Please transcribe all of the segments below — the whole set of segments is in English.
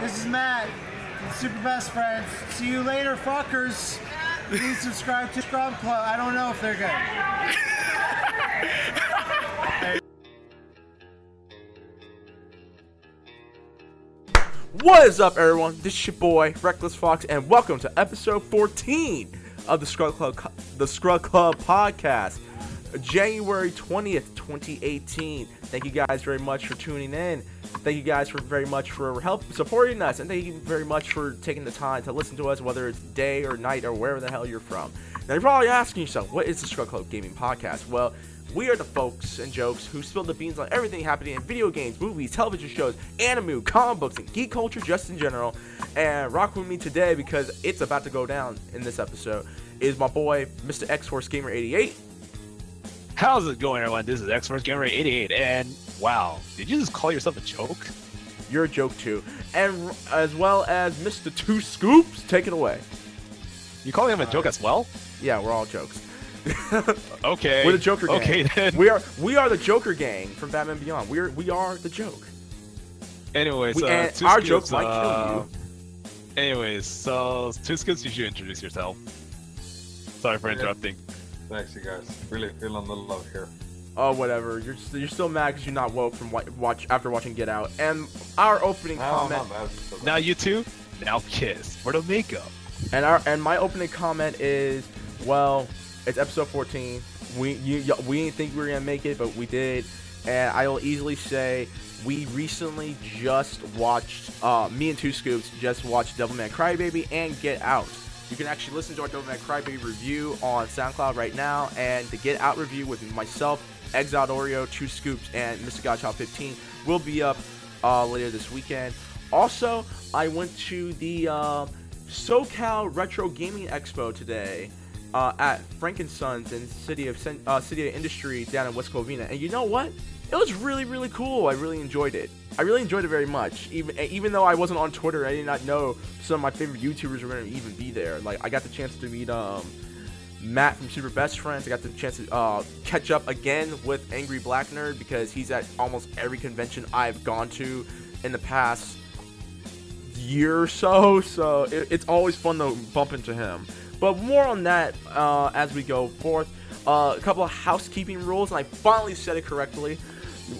This is Matt, Super Best Friends. See you later, fuckers. Please subscribe to Scrub Club. I don't know if they're good. What is up, everyone? This is your boy Reckless Fox, and welcome to episode 14 of the Scrub Club, the Scrub Club podcast, January 20th, 2018. Thank you guys very much for tuning in. Thank you guys for very much for help supporting us, and thank you very much for taking the time to listen to us, whether it's day or night or wherever the hell you're from. Now, you're probably asking yourself, what is the Scrub Club Gaming Podcast? Well, we are the folks and jokes who spill the beans on everything happening in video games, movies, television shows, anime, comic books, and geek culture just in general. And rock with me today because it's about to go down in this episode is my boy, Mr. X Force Gamer 88. How's it going, everyone? This is X Force Gamer 88, and wow, did you just call yourself a joke? You're a joke too. And as well as Mr. Two Scoops, take it away. You calling him a joke as well? Yeah, we're all jokes. Okay. We're the Joker gang. Okay then. We are we are the Joker gang from Batman Beyond. We're we are the joke. Anyways, We- uh, two our Scoops, joke might kill uh, Anyways, so two scoops, you should introduce yourself. Sorry for Yeah. interrupting. Thanks, you guys. Really feeling the love here. Oh, whatever. You're st- you're still mad because you're not woke from wa- watch after watching Get Out. And our opening No, comment. So Now you two, now kiss for the makeup. and our and my opening comment is, well, it's episode 14. We you, y- we didn't think we were gonna make it, but we did. And I will easily say we recently just watched. Uh, me and Two Scoops just watched Devilman Crybaby and Get Out. You can actually listen to our Devilman Crybaby review on SoundCloud right now, and the Get Out review with myself, Exiled Oreo, Two Scoops, and Mr. Godchild 15 will be up uh, later this weekend. Also, I went to the uh, SoCal Retro Gaming Expo today uh, at Frank & Sons in City of uh, City of Industry down in West Covina, and you know what? It was really really cool. I really enjoyed it. I really enjoyed it very much. Even even though I wasn't on Twitter, I did not know some of my favorite YouTubers were going to even be there. Like I got the chance to meet um, Matt from Super Best Friends. I got the chance to uh, catch up again with Angry Black Nerd because he's at almost every convention I've gone to in the past year or so. So it, it's always fun to bump into him. But more on that uh, as we go forth. Uh, a couple of housekeeping rules, and I finally said it correctly.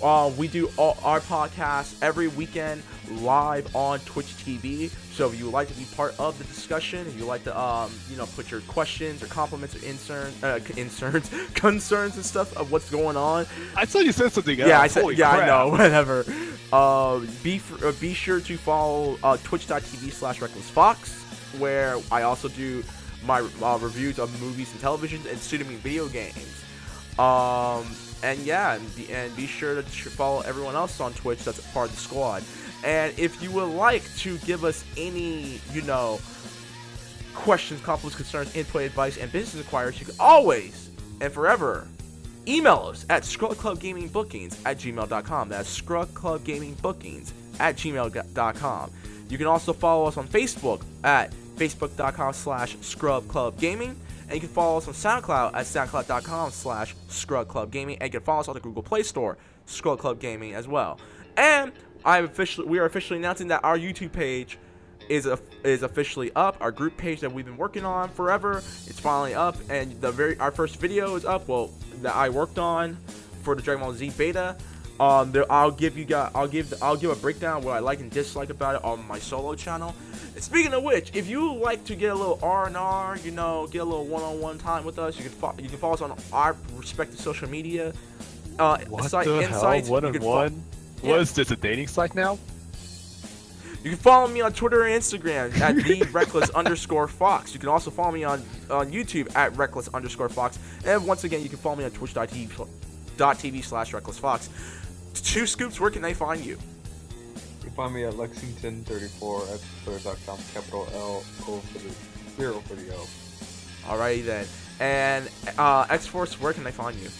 Uh, we do all our podcast every weekend live on Twitch TV. So if you would like to be part of the discussion, if you like to, um, you know, put your questions or compliments or incerns, uh, concerns, concerns and stuff of what's going on, I thought you said something else. yeah, I said, Holy yeah, I know, whatever. Uh, be fr- uh, be sure to follow uh, twitch.tv slash recklessfox, where I also do my uh, reviews of movies and television and me video games. Um, and yeah, and be, and be sure to follow everyone else on Twitch that's part of the squad. And if you would like to give us any, you know, questions, compliments, concerns, input, advice, and business inquiries, you can always and forever email us at scrubclubgamingbookings at gmail.com. That's scrubclubgamingbookings at gmail.com. You can also follow us on Facebook at facebook.com slash scrubclubgaming. And you can follow us on SoundCloud at soundcloud.com slash scrubclubgaming. And you can follow us on the Google Play Store, Scrub Club Gaming as well. And I officially we are officially announcing that our YouTube page is a, is officially up. Our group page that we've been working on forever, it's finally up, and the very our first video is up. Well, that I worked on for the Dragon Ball Z beta. Um, there, I'll give you guys, I'll give, I'll give a breakdown of what I like and dislike about it on my solo channel. And speaking of which, if you like to get a little R and R, you know, get a little one-on-one time with us, you can fo- you can follow us on our respective social media. Uh, What site the insights. hell? One You on can fo- one? Yeah. What is this, a dating site now? You can follow me on Twitter and Instagram at the reckless underscore fox. You can also follow me on, on YouTube at reckless underscore fox. And once again, you can follow me on twitch.tv dot TV slash reckless fox. Two scoops, where can they find you? You can find me at Lexington34 at twitter.com, capital L, O for the zero for the O. Alrighty then. And uh, X Force, where can they find you?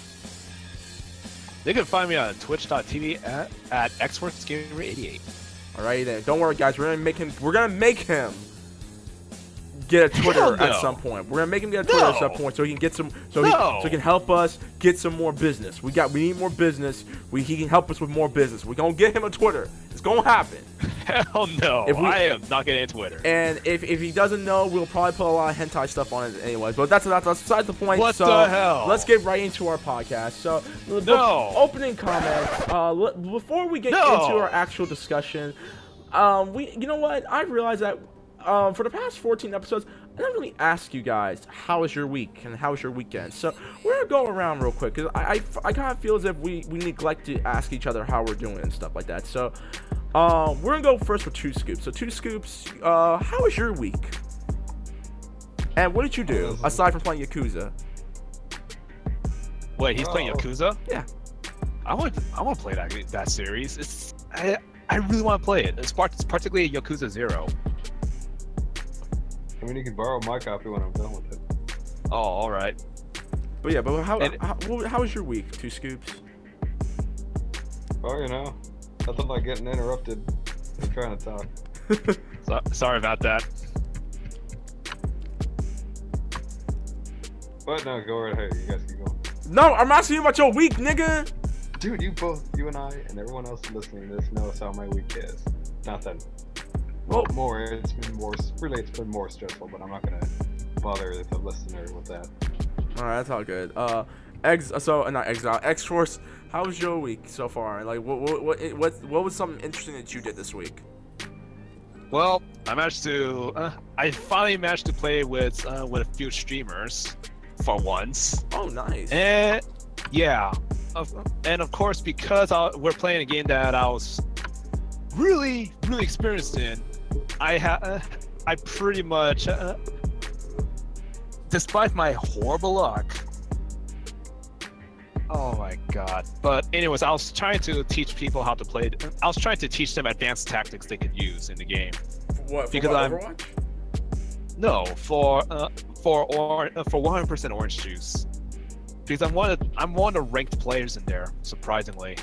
They can find me on twitch.tv at, at xforcegamer88. Alrighty then. Don't worry, guys. We're gonna make him. We're gonna make him get a Twitter Hell at some point. We're gonna make him get a Twitter at some point so he can get some. So he, so he can help us get some more business. We got. We need more business. We he can help us with more business. We're gonna get him a Twitter. It's gonna happen. Hell no. If we- I am not getting into Twitter. And if, if he doesn't know, we'll probably put a lot of hentai stuff on it anyways. But that's that's, that's beside the point. What so the hell? Let's get right into our podcast. So, the- No. opening comments. Uh, before we get No. into our actual discussion, um, we you know what? I realized that um, for the past 14 episodes, I didn't really ask you guys how was your week and how was your weekend. So we're gonna go around real quick because I, I, I kind of feel as if we we neglect to ask each other how we're doing and stuff like that. So. Uh, we're gonna go first with two scoops. So two scoops. Uh, how was your week? And what did you do aside from playing Yakuza? Wait, he's playing Oh. Yakuza? Yeah. I want I want to play that that series. It's I I really want to play it. It's part- particularly Yakuza Zero. I mean, you can borrow my copy when I'm done with it. Oh, all right. But yeah, but how And- how, how was your week? Two scoops. Oh, you know, nothing like getting interrupted. I'm trying to talk. So, sorry about that. But no, go right ahead. You guys keep going. No, I'm asking you about your week, nigga. Dude, you both, you and I, and everyone else listening to this knows how my week is. Nothing. Well, Well- more. It's been more. Really, it's been more stressful. But I'm not gonna bother the listener with that. All right, that's all good. Uh, ex. So uh, not exile. X Force. How was your week so far? Like, what what what what, what was something interesting that you did this week? Well, I managed to. Uh, I finally managed to play with uh, with a few streamers for once. Oh, nice. And yeah, of, and of course because I, we're playing a game that I was really really experienced in, I ha- uh, I pretty much, uh, despite my horrible luck. Oh my god! But anyways, I was trying to teach people how to play. I was trying to teach them advanced tactics they could use in the game. what? For because what, I'm- Overwatch? No, for uh, for or uh, for 100% orange juice. Because I'm one of I'm one of the ranked players in there, surprisingly.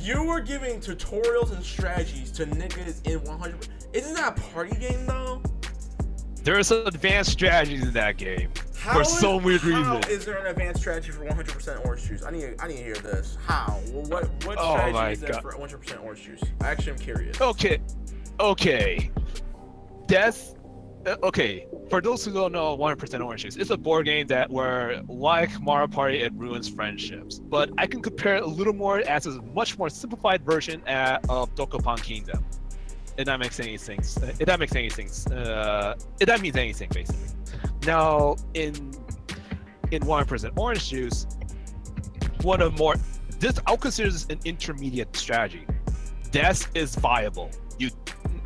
You were giving tutorials and strategies to niggas in 100. Isn't that a party game though? There are some advanced strategies in that game. How For is- some weird how reason. is there an advanced strategy for 100% orange juice? I need I need to hear this. How? Well, what what Oh strategy is there God. for 100% orange juice? I actually am curious. Okay, okay. Death. Uh, Okay, for those who don't know, 100% Orange Juice it's a board game that where, like Mario Party, it ruins friendships. But I can compare it a little more as a much more simplified version uh, of Dokapon Kingdom. If that makes any sense. If that makes any sense. Uh, if that means anything, basically. Now, in in 100% Orange Juice, one of more this I'll consider this an intermediate strategy. Death is viable. You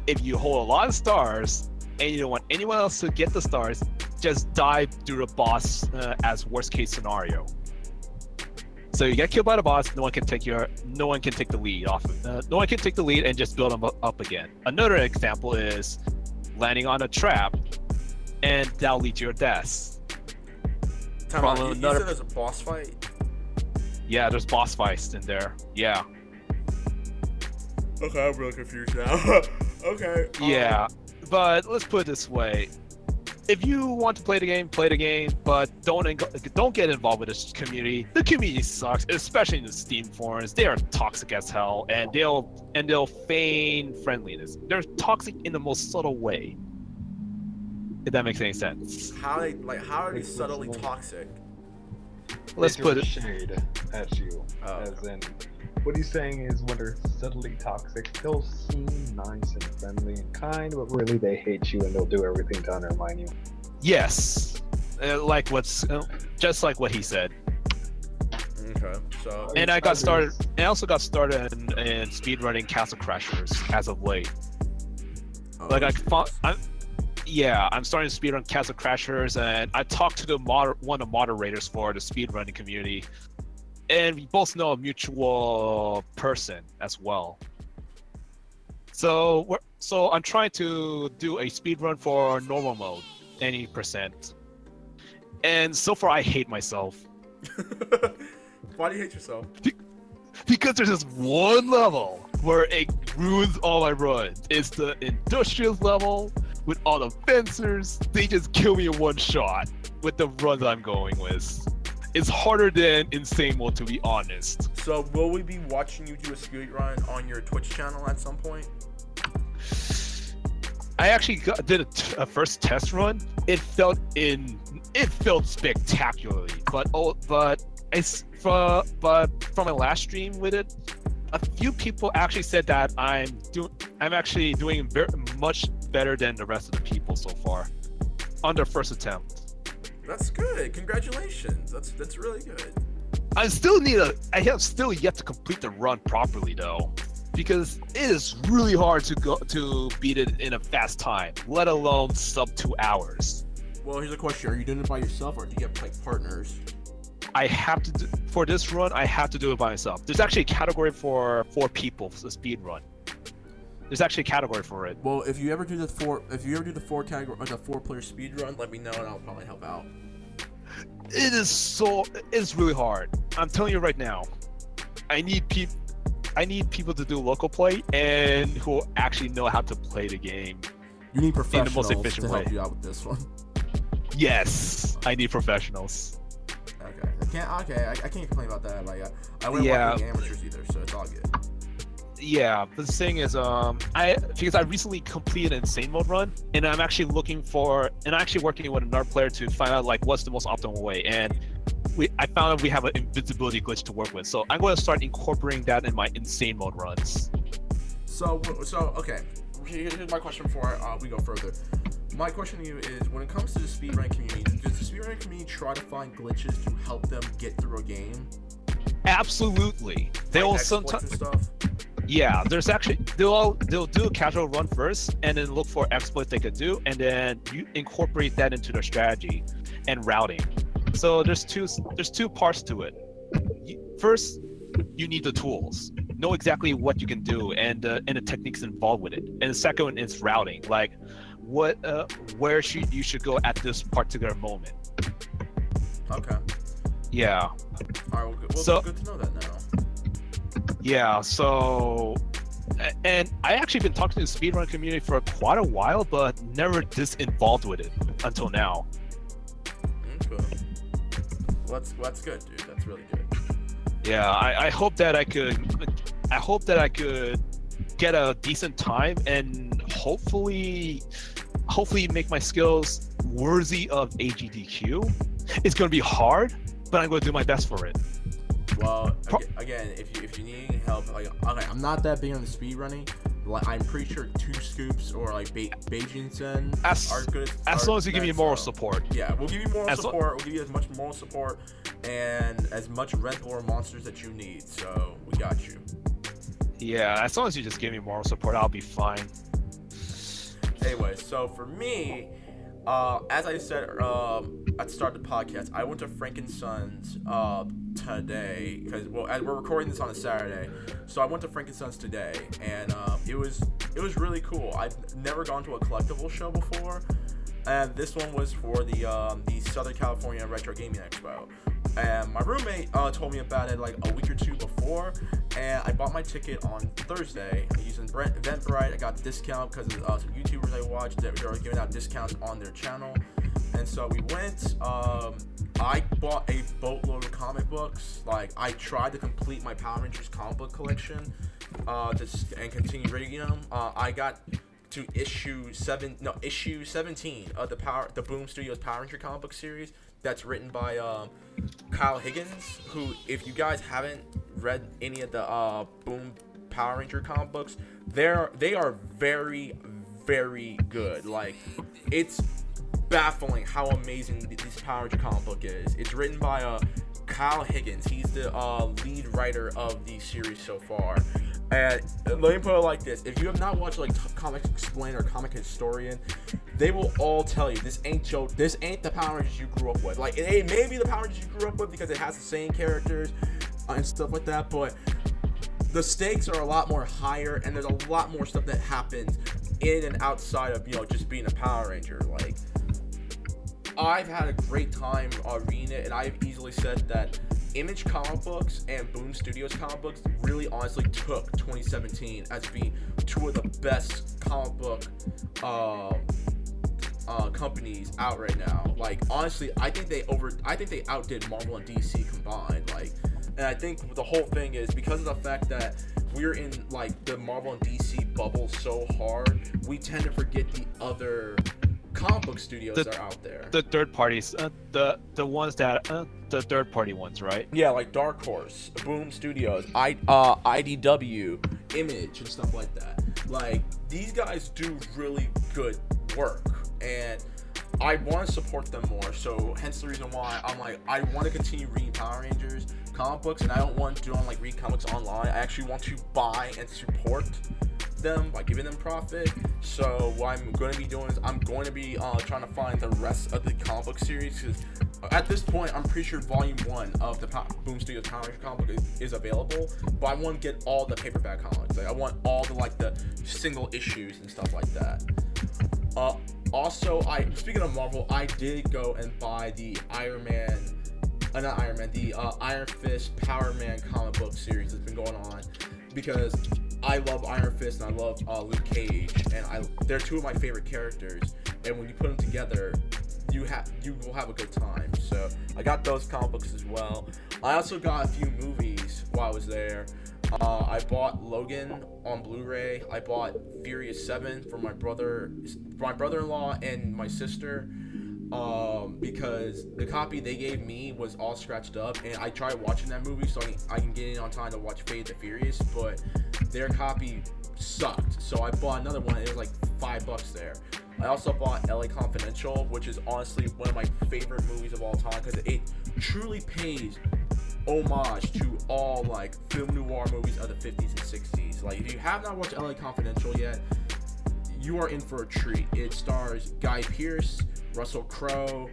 if you hold a lot of stars and you don't want anyone else to get the stars, just die through the boss uh, as worst case scenario. So you get killed by the boss, no one can take your, no one can take the lead off. Of, uh, no one can take the lead and just build them up- up again. Another example is landing on a trap, and that'll lead to your death. Time From out, you, you another- said there's a boss fight. Yeah, there's boss fights in there. Yeah, Okay, I'm really confused now. okay. um, yeah. But let's put it this way: if you want to play the game, play the game, but don't eng- don't get involved with this community. The community sucks, especially in the Steam forums. They are toxic as hell, and they'll and they'll feign friendliness. They're toxic in the most subtle way. If that makes any sense. How they like how are they subtly toxic? Let's put throw it. shade at you, Oh, as in. What he's saying is when they're subtly toxic, they'll seem nice and friendly and kind, but really they hate you and they'll do everything to undermine you. Yes, uh, like what's uh, just like what he said. Okay. So And I got started. And I also got started in, in speedrunning Castle Crashers as of late. like I found, I'm, yeah, I'm starting to speedrun Castle Crashers, and I talked to the moder- one of the moderators for the speedrunning community, and we both know a mutual person as well. So we're, so I'm trying to do a speedrun for normal mode, any percent, and so far I hate myself Why do you hate yourself? because there's this one level where it ruins all my runs. It's the industrial level with all the fencers. They just kill me in one shot with the run that I'm going with. it's harder than insane mode to be honest. So will we be watching you do a speed run on your Twitch channel at some point? I actually got, did a, t- a first test run. It felt in it felt spectacularly, but oh, but it's from but from my last stream with it, a few people actually said that I'm doing I'm actually doing very much better than the rest of the people so far on their first attempt. That's good. Congratulations. That's that's really good. I still need a. I have still yet to complete the run properly though, because it is really hard to go to beat it in a fast time, let alone sub two hours. Well, here's a question: Are you doing it by yourself, or do you have like partners? I have to do, for this run. I have to do it by myself. There's actually a category for four people for speed run. There's actually a category for it. Well, if you ever do the four, if you ever do the four category, or the four player speed run, let me know and I'll probably help out. It is so. It's really hard. I'm telling you right now. I need people. I need people to do local play and who actually know how to play the game. You need In the professionals most efficient to help way. you out with this one. Yes, I need professionals. Okay, I can't. Okay, I, I can't complain about that. Like, uh, I, I wouldn't Yeah. want any amateurs either, so it's all good. Yeah, the thing is, um, I because I recently completed an insane mode run, and I'm actually looking for, and I'm actually working with another player to find out like what's the most optimal way. And we, I found out we have an invisibility glitch to work with, so I'm going to start incorporating that in my insane mode runs. So, so okay. Here's my question before uh, we go further. My question to you is: When it comes to the speedrun community, does the speedrun community try to find glitches to help them get through a game? Absolutely, they will Like exploits sometimes. Yeah, there's actually they'll all, they'll do a casual run first, and then look for exploits they could do, and then you incorporate that into their strategy and routing. So there's two there's two parts to it. First, you need the tools, know exactly what you can do, and uh, and the techniques involved with it. And the second one is routing, like what uh, where should you should go at this particular moment. Okay. Yeah. All right. Well, good, well, So- good to know that now. Yeah, so and I actually been talking to the speedrun community for quite a while, but never this involved with it until now. Okay. Well, that's good, dude. That's really good. Yeah, I, I hope that I could I hope that I could get a decent time and hopefully hopefully make my skills worthy of AGDQ. It's gonna be hard, but I'm gonna do my best for it. Well, again, if you if you need any help, like okay, I'm not that big on the speed running. Like I'm pretty sure two scoops or like Be- Beijingsen As- are good. As are long as you give me moral so- support. Yeah, we'll give you moral As lo- support. we'll give you as much moral support and as much Red Bull or monsters that you need. So we got you. Yeah, as long as you just give me moral support, I'll be fine. Anyway, so for me, uh, as I said um, at the start of the podcast, I went to Frank & Sons uh, today because well, we're recording this on a Saturday, so I went to Frank & Sons today, and um, it was it was really cool. I've never gone to a collectible show before, and this one was for the um, the Southern California Retro Gaming Expo. And my roommate uh, told me about it like a week or two before, and I bought my ticket on Thursday using Brent Eventbrite. I got the discount because of uh, some YouTubers I watched that were giving out discounts on their channel, and so we went. Um, I bought a boatload of comic books. Like I tried to complete my Power Rangers comic book collection, uh, to, and continue reading them. Uh, I got to issue seven, no issue seventeen of the Power, the Boom Studios Power Ranger comic book series. That's written by um, Kyle Higgins, who, if you guys haven't read any of the uh, Boom Power Ranger comic books, they're they are very, very good. Like, it's baffling how amazing this Power Ranger comic book is. It's written by uh, Kyle Higgins. He's the uh, lead writer of the series so far. And let me put it like this: If you have not watched like Comic Explain or Comic Historian, they will all tell you this ain't Joe. This ain't the Power Rangers you grew up with. Like it, may be the Power Rangers you grew up with because it has the same characters and stuff like that, but the stakes are a lot more higher and there's a lot more stuff that happens in and outside of you know just being a Power Ranger. Like I've had a great time uh, reading it, and I've easily said that Image comic books and Boom Studios comic books really honestly took 2017 as being two of the best comic book uh, uh, companies out right now. Like honestly, I think they over. I think they outdid Marvel and DC combined. Like, and I think the whole thing is because of the fact that we're in like the Marvel and DC bubble so hard, we tend to forget the other comic book studios The- are out there. The third parties, uh, the the ones that uh, the third party ones, right? Yeah, like Dark Horse, Boom Studios, I uh IDW, Image, and stuff like that. Like these guys do really good work, and I want to support them more. So hence the reason why I'm like I want to continue reading Power Rangers comic books, and I don't want to do on like read comics online. I actually want to buy and support them by giving them profit. So what I'm going to be doing is I'm going to be uh, trying to find the rest of the comic book series because at this point I'm pretty sure Volume One of the Boom Studios Power Ranger comic book is, is available. But I want to get all the paperback comics. Like I want all the like the single issues and stuff like that. Uh, also, I speaking of Marvel, I did go and buy the Iron Man, uh, not Iron Man, the uh, Iron Fist Power Man comic book series that's been going on because I love Iron Fist and I love uh, Luke Cage, and I they're two of my favorite characters. And when you put them together, you have you will have a good time. So I got those comic books as well. I also got a few movies while I was there. Uh, I bought Logan on Blu-ray. I bought Furious Seven for my brother, my brother-in-law, and my sister. Um, because the copy they gave me was all scratched up, and I tried watching that movie so I can, I can get in on time to watch Fate the Furious, but their copy sucked. So I bought another one. It was like five bucks there. I also bought LA Confidential, which is honestly one of my favorite movies of all time because it truly pays homage to all like film noir movies of the 50s and 60s. Like if you have not watched LA Confidential yet, you are in for a treat. It stars Guy Pearce, Russell Crowe,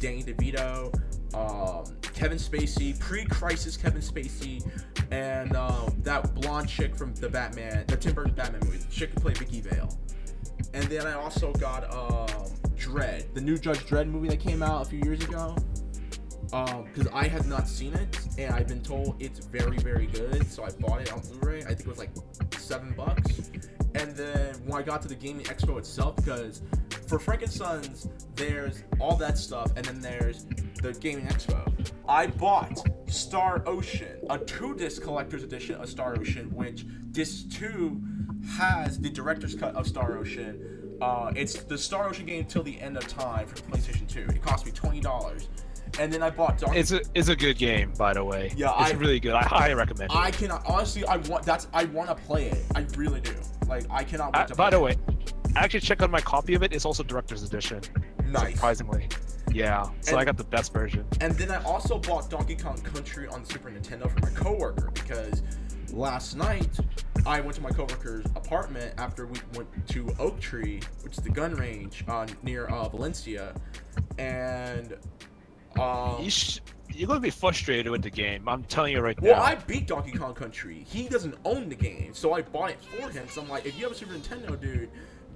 Danny DeVito, um, Kevin Spacey, pre-crisis Kevin Spacey, and um, that blonde chick from the Batman, the Tim Burton Batman movie, the chick who played Vicki Vale. And then I also got um, Dredd, the new Judge Dredd movie that came out a few years ago. Because I have not seen it, and I've been told it's very, very good. So I bought it on Blu-ray. I think it was like seven bucks. And then when I got to the gaming expo itself, because for Frank & Sons, there's all that stuff, and then there's the gaming expo. I bought Star Ocean, a two-disc collector's edition of Star Ocean, which disc two has the director's cut of Star Ocean. Uh, it's the Star Ocean game till the end of time for PlayStation 2. It cost me twenty dollars, and then I bought Donkey. It's a it's a good game, by the way. Yeah, it's I- really good. I highly recommend it. I cannot honestly. I want that's. I want to play it. I really do. Like I cannot wait Uh, by the it. way, I actually checked on my copy of it. It's also director's edition. nice. Surprisingly. Yeah. So And- I got the best version. And then I also bought Donkey Kong Country on the Super Nintendo for my coworker because last night I went to my coworker's apartment after we went to Oak Tree, which is the gun range uh, near uh, Valencia, and um, You you're gonna be frustrated with the game. I'm telling you right well, now. Well, I beat Donkey Kong Country. He doesn't own the game, so I bought it for him. So I'm like, if you have a Super Nintendo, dude,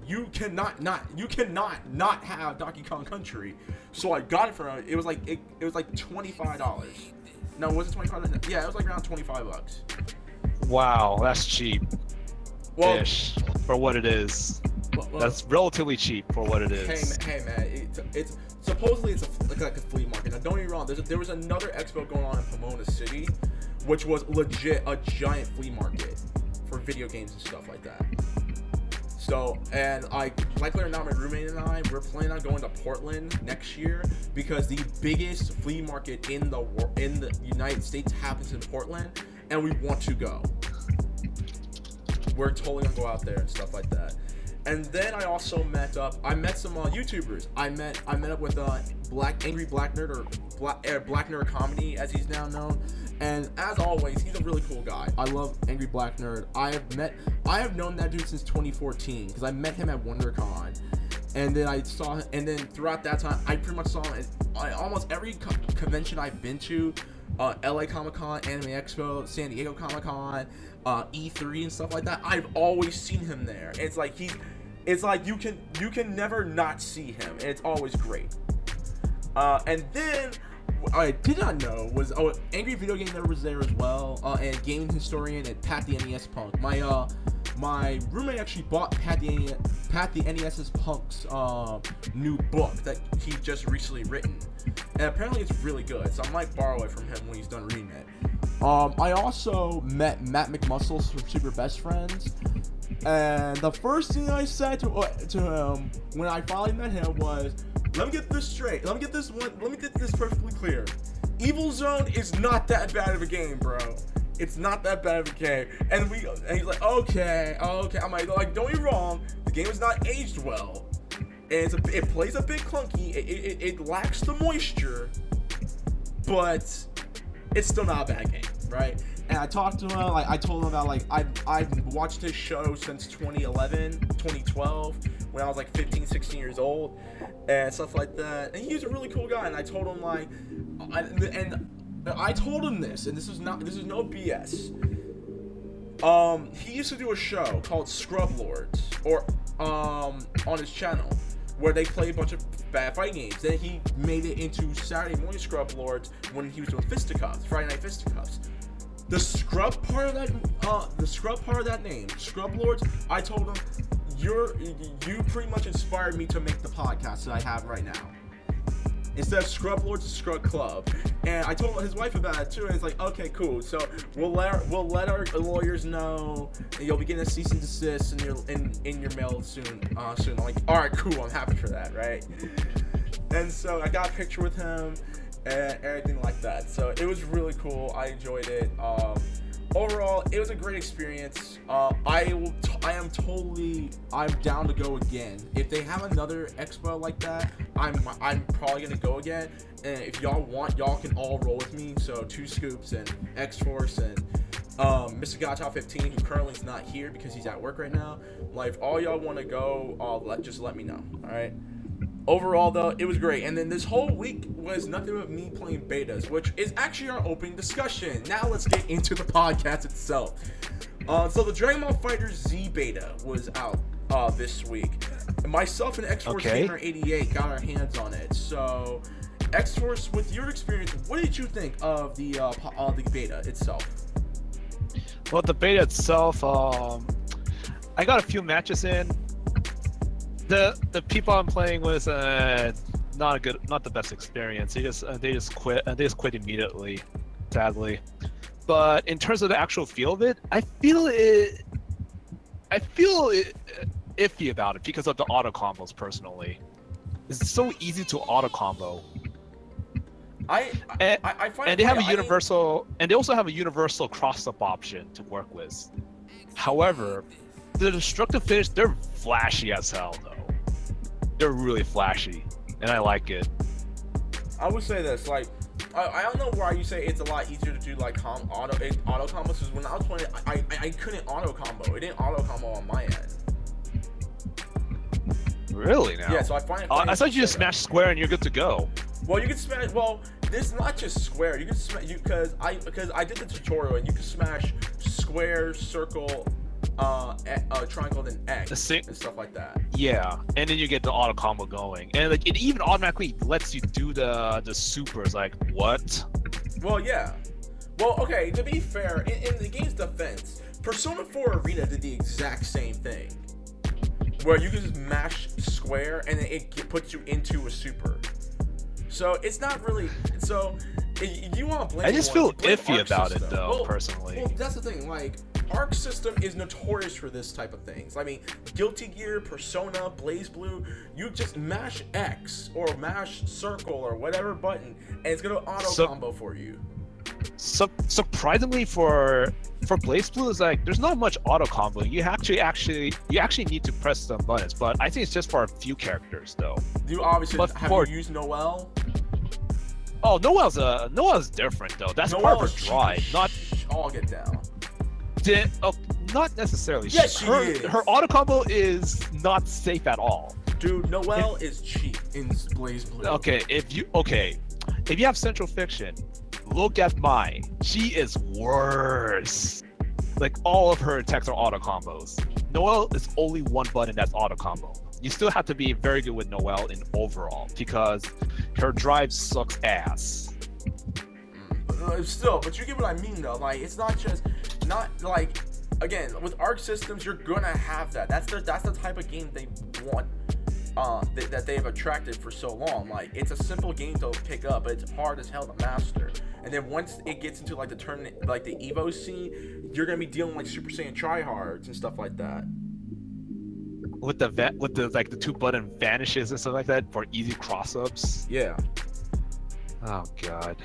you cannot not you cannot not have Donkey Kong Country. So I got it for him. It was like it, it was like twenty five dollars. No, was it twenty five? Yeah, it was like around twenty five bucks. Wow, that's cheap. Well, ish for what it is. Well, well, That's relatively cheap for what it is. hey, hey man, it's, it's supposedly it's a, like, like a flea market. Now don't get me wrong. There's a, there was another expo going on in Pomona City, which was legit a giant flea market for video games and stuff like that. So, and I, likely or not, my roommate and I, we're planning on going to Portland next year because the biggest flea market in the wor- in the United States happens in Portland, and we want to go. We're totally gonna go out there and stuff like that. And then I also met up. I met some uh, YouTubers. I met I met up with uh, Black Angry Black Nerd or Black uh, Black Nerd Comedy as he's now known. And as always, he's a really cool guy. I love Angry Black Nerd. I have met I have known that dude since 2014 because I met him at WonderCon. And then I saw, and then throughout that time, I pretty much saw him at almost every co- convention I've been to, uh, LA Comic Con, Anime Expo, San Diego Comic Con, uh, E3 and stuff like that. I've always seen him there. It's like he, it's like you can you can never not see him, and it's always great. Uh, and then I did not know was oh, Angry Video Game Nerd was there as well, uh, and gaming historian and Pat the NES Punk. My uh, my roommate actually bought Pat the Pat the NES's Punk's uh, new book that he just recently written, and apparently it's really good. So I might borrow it from him when he's done reading it. Um, I also met Matt McMuscles from Super Best Friends, and the first thing I said to uh, to him when I finally met him was, "Let me get this straight. Let me get this one. Let me get this perfectly clear. Evil Zone is not that bad of a game, bro. It's not that bad of a game." And we, and he's like, "Okay, okay." I'm like, like, don't be wrong. The game is not aged well, and a, it plays a bit clunky. It, it, it lacks the moisture, but it's still not a bad game, right? And I talked to him, like I told him about like I I've watched his show since 2011, 2012, when I was like 15, 16 years old, and stuff like that. And he's a really cool guy. And I told him like, I, and I told him this, and this is not this is no BS. Um, he used to do a show called Scrub Lords, or um, on his channel, where they play a bunch of bad fighting games. Then he made it into Saturday Morning Scrub Lords when he was doing fisticuffs, Friday Night Fisticuffs. The scrub part of that, uh, the scrub part of that name, Scrub Lords. I told him, you're, you pretty much inspired me to make the podcast that I have right now. Instead of Scrub Lords, Scrub Club. And I told his wife about it too, and it's like, okay, cool. So we'll let our, we'll let our lawyers know, and you'll be getting a cease and desist in your in, in your mail soon. Uh, soon. I'm like, all right, cool. I'm happy for that, right? And so I got a picture with him and everything like that. So it was really cool. I enjoyed it. Um, overall, it was a great experience. Uh, I will. T- I am totally. I'm down to go again. If they have another expo like that, I'm. I'm probably gonna go again. And if y'all want, y'all can all roll with me. So two scoops and X Force and um, Mr. Godchild 15, who currently is not here because he's at work right now. Like, if all y'all want to go, uh, let just let me know. All right. Overall, though, it was great. And then this whole week was nothing but me playing betas, which is actually our opening discussion. Now let's get into the podcast itself. Uh, so the Dragon Ball FighterZ Z beta was out uh, this week. Myself and X Force Okay. Gamer 88 got our hands on it. So, X Force, with your experience, what did you think of the uh, uh, the beta itself? Well, the beta itself, um, I got a few matches in. The the people I'm playing with, uh, not a good, not the best experience. They just uh, they just quit. Uh, they just quit immediately, sadly. But in terms of the actual feel of it, I feel it. I feel it, iffy about it because of the auto combos. Personally, it's so easy to auto combo, I and, I, I find and they have a universal and they also have a universal cross-up option to work with however the destructive finish they're flashy as hell though they're really flashy and i like it I would say this, like, I, I don't know why you say it's a lot easier to do like com- auto it, auto combos. Because when I was playing, I, I I couldn't auto combo. It didn't auto combo on my end. really now Yeah, so I find it. Uh, i thought you just smash square and you're good to go Well, you can smash. Well, this not just square. You can smash you because I because I did the tutorial and you can smash square, circle, uh, uh triangle, then X same- and stuff like that. yeah and then you get the auto combo going and like it even automatically lets you do the the supers like what Well, yeah. Well, okay. To be fair, in, in the game's defense, Persona 4 Arena did the exact same thing, where you can just mash square and then it puts you into a super. So it's not really. So you want to blame? i just feel iffy about it though Well, personally Well, that's the thing. Like, Arc System is notorious for this type of things. I mean, Guilty Gear, Persona, BlazBlue, you just mash X or mash circle or whatever button, and it's gonna auto So- combo for you. Su- surprisingly for for BlazBlue is like there's not much auto combo. You actually actually you actually need to press some buttons, but I think it's just for a few characters though. You obviously But have for- you used Noel? Oh, Noel's uh Noel's different though. That's Noel part of her is cheap drive, not all get down. di- oh, not necessarily. Yes, she her, is. Her auto combo is not safe at all. Dude, Noel is cheap in BlazBlue. Okay, if you okay, if you have Central Fiction, look at mine. She is worse. Like all of her attacks are auto combos. Noel is only one button that's auto combo. You still have to be very good with Noel in overall because her drive sucks ass. Uh, still, but you get what I mean though. Like, it's not just not like again with Arc Systems, you're gonna have that. That's the that's the type of game they want. Uh, th- that they've attracted for so long. Like it's a simple game to pick up, but it's hard as hell to master. And then once it gets into like the turn, like the Evo scene, you're gonna be dealing like Super Saiyan tryhards and stuff like that. With the va- with the like the two button vanishes and stuff like that for easy cross ups. Yeah. Oh god.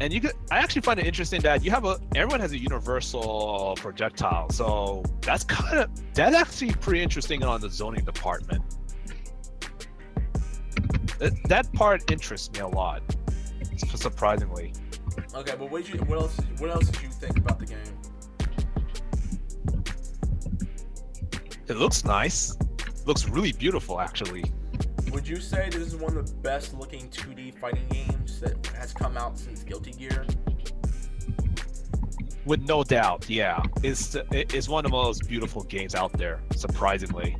And you could I actually find it interesting that you have a everyone has a universal projectile. So that's kind of that's actually pretty interesting on the zoning department. That, that part interests me a lot. Surprisingly. Okay, but what did you? What else? What else did you think about the game? It looks nice. Looks really beautiful actually. Would you say this is one of the best looking 2D fighting games that has come out since Guilty Gear? With no doubt, yeah. It's it's one of the most beautiful games out there, surprisingly.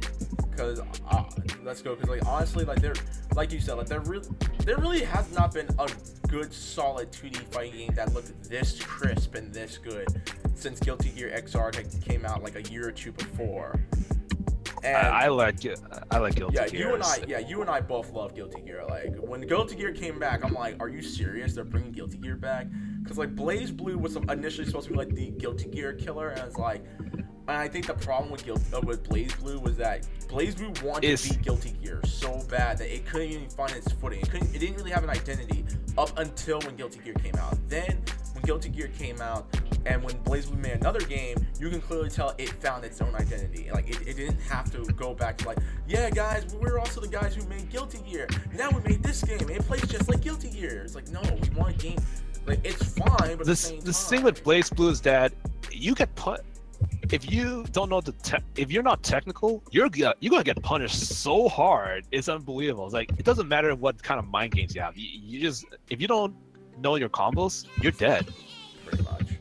Because uh, let's go. Because like honestly, like there, like you said, like there really, there really has not been a good solid 2D fighting game that looked this crisp and this good since Guilty Gear XR came out like a year or two before. And I, I like. I like Guilty yeah, Gear. you and I, yeah, you and I both love Guilty Gear. Like when Guilty Gear came back, I'm like, are you serious? They're bringing Guilty Gear back? Because like BlazBlue was initially supposed to be like the Guilty Gear killer, and it's like, and I think the problem with Guilt uh, with BlazBlue was that BlazBlue wanted Is- to be Guilty Gear so bad that it couldn't even find its footing. It couldn't. It didn't really have an identity up until when Guilty Gear came out. Then when Guilty Gear came out, and when BlazBlue made another game, you can clearly tell it found its own identity. Like it, it didn't have to go back to like, yeah, guys, we're also the guys who made Guilty Gear. Now we made this game. It plays just like Guilty Gear. It's like, no, we want a game. Like it's fine, but at the the same the time, thing with BlazBlue is that you get put. If you don't know the te- if you're not technical, you're you're gonna get punished so hard. It's unbelievable. It's like it doesn't matter what kind of mind games you have. You, you just if you don't know your combos, you're dead. pretty much.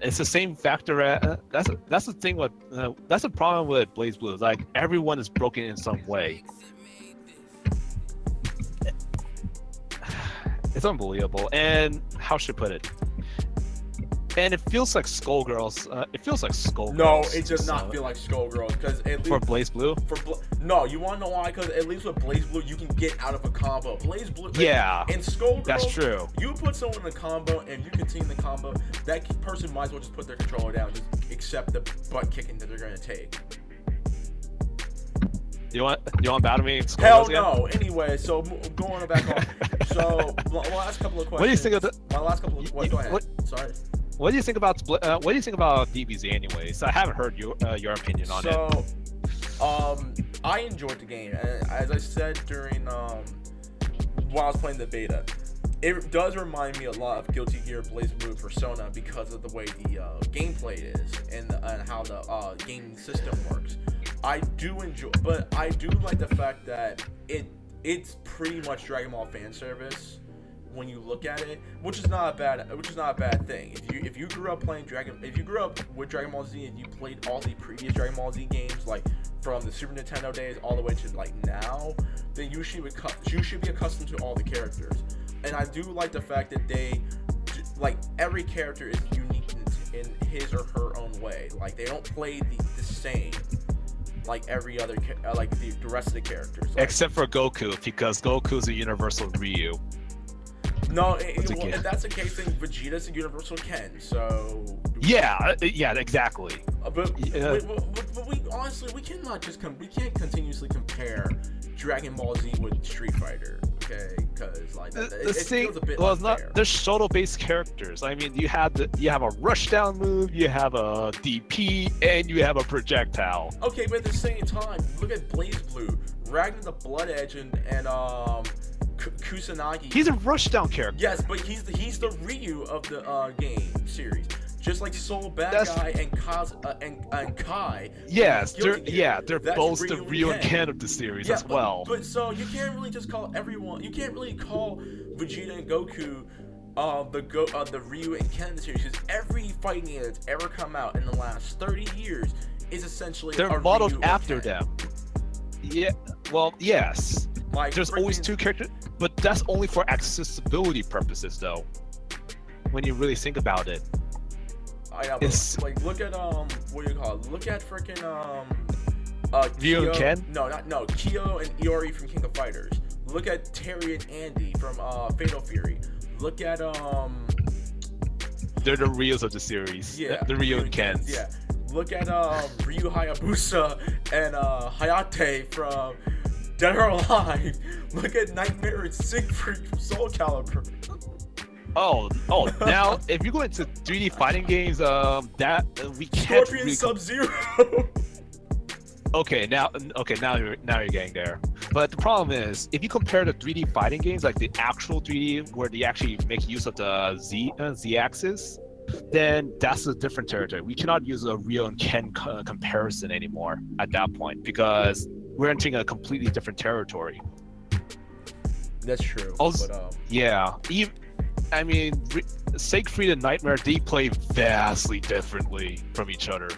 It's the same factor. At, uh, that's that's the thing with uh, that's the problem with BlazBlue. It's like everyone is broken in some way. It's unbelievable, and how should I put it? And it feels like Skullgirls. Uh, it feels like Skullgirls. No, it does so- not feel like Skullgirls because at for least BlazBlue. for Bla- no, you want to know why? Because at least with BlazBlue, you can get out of a combo. BlazBlue, Yeah, and Skullgirls, that's true. You put someone in a combo and you continue the combo, that person might as well just put their controller down, just accept the butt kicking that they're gonna take. You want you want battle me? Hell again? no. Anyway, so going back on. so my last couple of questions. What do you think of the? My last couple. Of, what, go ahead. What- Sorry. What do you think about? Uh, what do you think about DBZ, anyways? I haven't heard your uh, your opinion on it. so, um, I enjoyed the game, as I said during um, while I was playing the beta, it does remind me a lot of Guilty Gear, BlazBlue, Persona because of the way the uh, gameplay is and, the, and how the uh, game system works. I do enjoy, but I do like the fact that it it's pretty much Dragon Ball fan service when you look at it, which is not a bad which is not a bad thing. If you if you grew up playing Dragon if you grew up with Dragon Ball Z and you played all the previous Dragon Ball Z games like from the Super Nintendo days all the way to like now, then you should you should be accustomed to all the characters. And I do like the fact that they like every character is unique in, in his or her own way. Like they don't play the, the same like every other like the, the rest of the characters. Like, Except for Goku, because Goku's a universal Ryu. No, it, well, if that's the case, then Vegeta's a universal Ken. So Yeah, uh, yeah, exactly. Uh, but, Yeah. we, but, but we honestly we cannot just com- we can't continuously compare Dragon Ball Z with Street Fighter, okay? Because like The, that, it, the it thing, feels a bit well, it's not. They're shoto-based characters. I mean, you have the you have a rushdown move, you have a DP, and you have a projectile. Okay, but at the same time, look at BlazBlue, Ragnar the Blood Edge, and, and um K- Kusanagi. He's a rushdown character. yes, but he's the he's the Ryu of the uh, game series. Just like Sol Bad That's- Guy and Kaz uh, and, and Ky. Yes, they're yeah, they're That's both the Ryu and Ryu and Ken. Of the series Yeah, as well. But, so you can't really just call everyone. You can't really call Vegeta and Goku, uh, the go uh, the Ryu and Ken of the series. 'cause every fighting game that's ever come out in the last thirty years is essentially they're modeled after them. Yeah, well, yes. Like There's always two characters, but that's only for accessibility purposes, though. When you really think about it, I know, It's- like look at um, what do you call it? Look at freaking um, uh, Ryu and Ken? No, not no. Kyo and Iori from King of Fighters. Look at Terry and Andy from uh, Fatal Fury. Look at um, They're the reals of the series. yeah, The Ryu and Kens. Yeah. Look at um, Ryu Hayabusa and uh, Hayate from Dead or Alive. Look at Nightmare and Siegfried from Soul Calibur. Oh, oh. Now, if you go into 3D fighting games, um, that uh, we can't. Scorpion really Sub Zero. Okay, now okay, now you're now you're getting there. But the problem is, if you compare the 3D fighting games, like the actual 3D, where they actually make use of the Z uh, Z axis, then that's a different territory. We cannot use a Ryu and Ken co- comparison anymore at that point because we're entering a completely different territory. That's true. Also- but, um, Yeah, even, I mean, Re- Siegfried and Nightmare they play vastly differently from each other.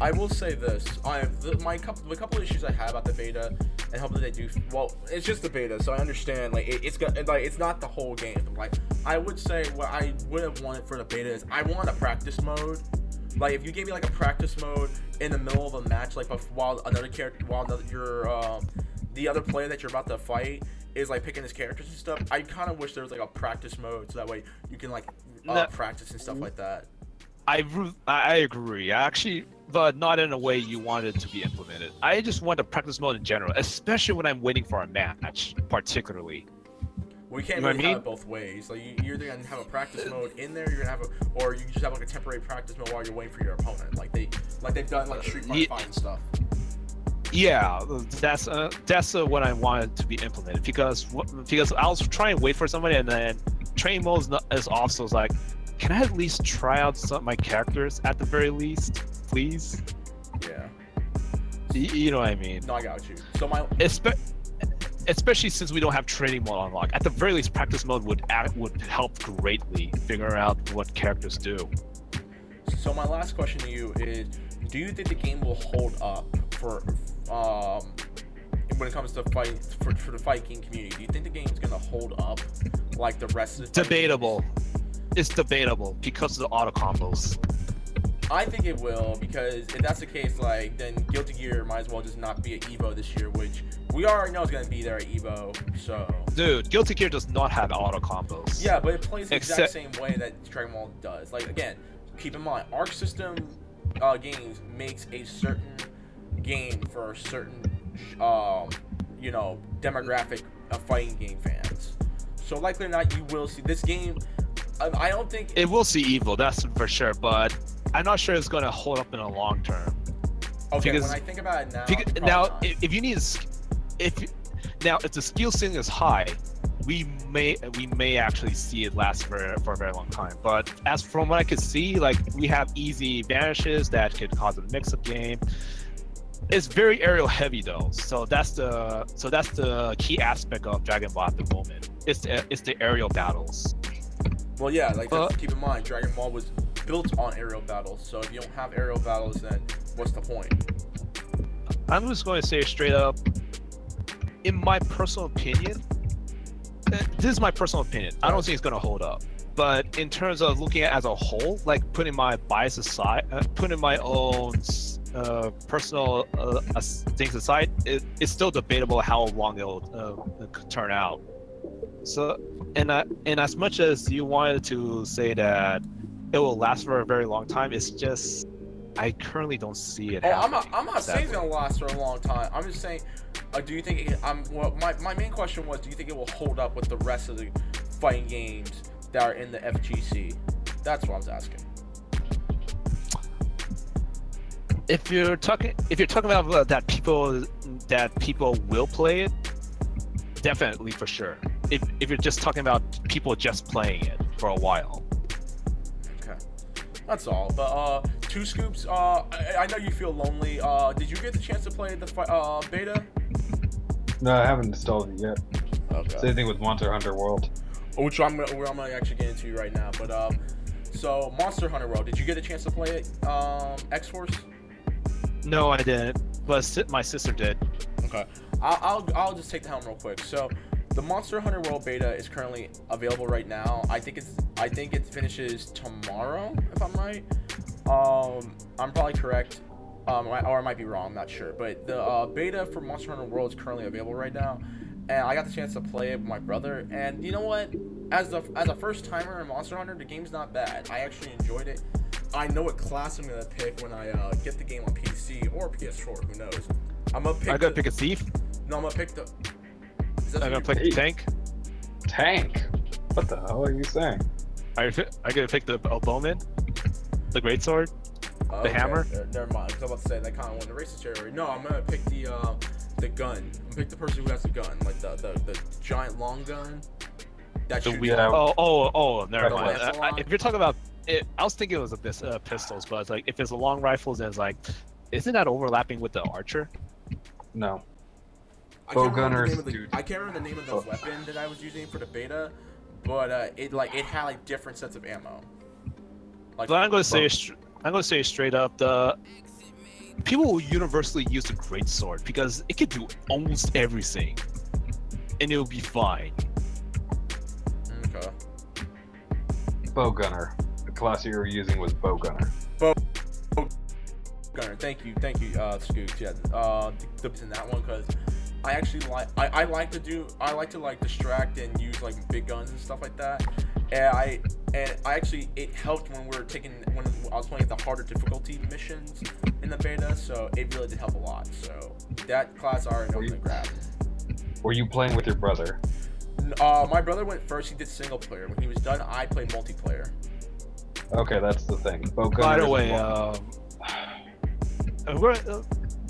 I will say this: I the, my couple the couple issues I have about the beta, and hopefully they do. Well, it's just the beta, so I understand. Like it, it's got like it's not the whole game. Like I would say what I would have wanted for the beta is I want a practice mode. Like if you gave me like a practice mode in the middle of a match, like while another character, while another, your um, the other player that you're about to fight is like picking his characters and stuff. I kind of wish there was like a practice mode, so that way you can like uh, No. practice and stuff like that. I I I agree. Actually, but not in a way you want it to be implemented. I just want a practice mode in general, especially when I'm waiting for a match, particularly. We can't You really I have it both ways. Like you, you're either gonna have a practice mode in there, you're gonna have a, or you just have like a temporary practice mode while you're waiting for your opponent. Like they, like they've done like Street Fighter Ye- Five and stuff. Yeah, that's uh, that's uh, what I wanted to be implemented because because I was trying to wait for somebody and then training mode is, not, is off, so I was like, can I at least try out some of my characters at the very least, please? Yeah. Y- you know what I mean? No, I got you. So my, Espe- especially since we don't have training mode unlocked. At the very least, practice mode would act, would help greatly figure out what characters do. so my last question to you is: Do you think the game will hold up for, um, when it comes to fight for, for the fighting community? Do you think the game's gonna hold up like the rest of the? Debatable. It's debatable because of the auto combos. I think it will because if that's the case, like then Guilty Gear might as well just not be at Evo this year, which we already know is gonna be there at Evo. So Dude, Guilty Gear does not have auto combos. yeah, but it plays the exact same way that Dragon Ball does. Like again, keep in mind, Arc System uh, Games makes a certain game for a certain um, you know demographic of fighting game fans. So likely or not, you will see this game. I, I don't think It will see Evo, that's for sure, but I'm not sure it's going to hold up in the long term. okay. because- when I think about it now, Because- now, if, if you need, if now if the skill ceiling is high, we may we may actually see it last for for a very long time. But as from what I could see, like we have easy vanishes that could cause a mix-up game. It's very aerial heavy though, so that's the so that's the key aspect of Dragon Ball at the moment. It's the, it's the aerial battles. Well, yeah, like keep in mind, Dragon Ball was built on aerial battles. So if you don't have aerial battles, then what's the point? I'm just going to say straight up, in my personal opinion, uh, this is my personal opinion. I don't think it's going to hold up. But in terms of looking at it as a whole, like putting my bias aside, uh, putting my own uh, personal uh, things aside, it, it's still debatable how long it'll uh, turn out. So, and I, and as much as you wanted to say that it will last for a very long time, it's just I currently don't see it. Oh, I'm not. I'm not saying it's gonna last for a long time. I'm just saying, uh, do you think? It, I'm. Well, my my main question was, do you think it will hold up with the rest of the fighting games that are in the FGC? That's what I was asking. if you're talking if you're talking about uh, that people that people will play it definitely for sure if, if you're just talking about people just playing it for a while that's all. But uh, two scoops. Uh, I, I know you feel lonely. Uh, did you get the chance to play the fi- uh beta? No, I haven't installed it yet. Okay. Same thing with Monster Hunter World. which I'm gonna, where I'm gonna actually get into right now. But um, so Monster Hunter World, did you get a chance to play it? Um, X Force. no i didn't but my sister did Okay. I'll, I'll I'll just take the helm real quick. So, the Monster Hunter World beta is currently available right now. I think it's I think it finishes tomorrow, if I'm right. Um, I'm probably correct. Um, or I- might be wrong. I'm not sure. But the uh, beta for Monster Hunter World is currently available right now, and I got the chance to play it with my brother. And you know what? As a as a first timer in Monster Hunter, the game's not bad. I actually enjoyed it. I know what class I'm gonna pick when I uh, get the game on PC or PS4. Who knows? I'm gonna pick. I gotta the, pick a thief. No, I'm gonna pick the. Is that I'm gonna pick the tank. Tank. What the hell are you saying? I I gonna pick the oh, bowman, the great sword. Okay, hammer? uh, Never mind. 'cause I was about to say that kind of won the racist territory. No, I'm gonna pick the uh, the gun. I'm pick the person who has the gun, like the the, the giant long gun. That The wheel. Oh oh oh, never The mind. Uh, I- if you're talking about it, I was thinking it was a bis- uh, pistols, but it's like if it's a long rifles, then it's like, isn't that overlapping with the archer? No. I can't remember the name of the- dude. I can't remember the name of the Oh. weapon that I was using for the beta, but uh, it like it had like different sets of ammo. Like But I'm gonna say, Bow- str- I'm gonna say straight up, the people will universally use the great sword because it can do almost everything, and it'll be fine. okay. Bowgunner. The class you were using was Bowgunner. Gunner, bow thank you, thank you, uh, Scoots. Yeah, uh, the, the, in that one because I actually like I, I like to do I like to like distract and use like big guns and stuff like that. And I and I actually it helped when we were taking when I was playing the harder difficulty missions in the beta, so it really did help a lot. So that class I already know Were I'm you- gonna grab. Were you playing with your brother? N- Uh, my brother went first. He did single player. When he was done, I played multiplayer. Okay, that's the thing. Bowgunner. By the way, um, uh, uh,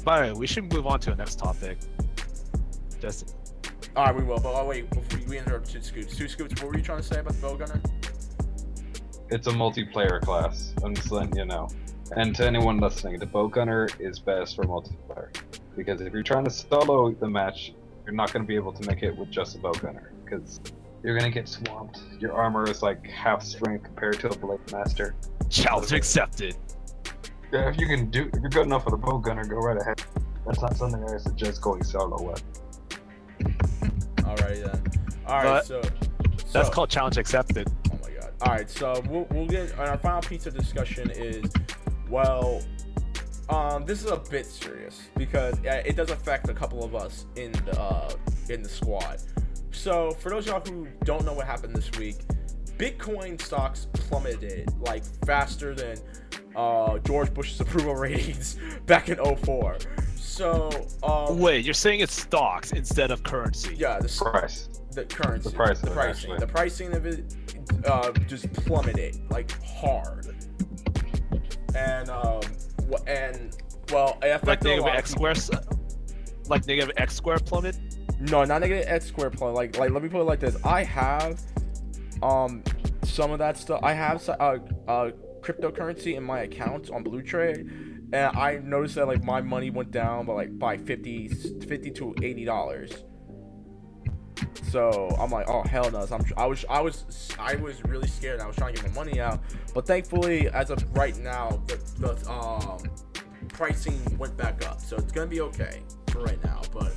by the way, we should move on to the next topic. Just All right, we will. But oh wait, before we, we two Scoots. Two Scoots, what were you trying to say about the bowgunner? it's a multiplayer class. I'm just letting you know. And to anyone listening, the Bowgunner is best for multiplayer. Because if you're trying to solo the match, you're not going to be able to make it with just a Bowgunner. Because you're going to get swamped. Your armor is like half strength compared to a Blade Master. challenge accepted. Yeah, if you can do, if you're good enough for the Bowgunner, go right ahead. That's not something I suggest going solo with. Alrighty then. All right, But- so That's called challenge accepted. Oh my god. All right, so we'll, we'll get our final piece of discussion is well, um, this is a bit serious because it does affect a couple of us in the uh, in the squad. So for those of y'all who don't know what happened this week, Bitcoin stocks plummeted like faster than uh, George Bush's approval ratings back in 04. So um, Wait, you're saying it's stocks instead of currency? yeah, the Price. the currency, The price the pricing, actually. the pricing of it, uh, just plummeted like hard. And um, wh- and well, it Like affected a negative x people. square, like negative x square plummet. No, not negative x square play. Like, like let me put it like this. I have, um, some of that stuff. I have so- uh, uh, cryptocurrency in my account on Blue Trade, and I noticed that like my money went down by like by 50, 50 to eighty dollars. So I'm like, oh hell no! So I'm, I was, I was, I was really scared. I was trying to get my money out, but thankfully, as of right now, the, the um pricing went back up, so it's gonna be okay for right now. But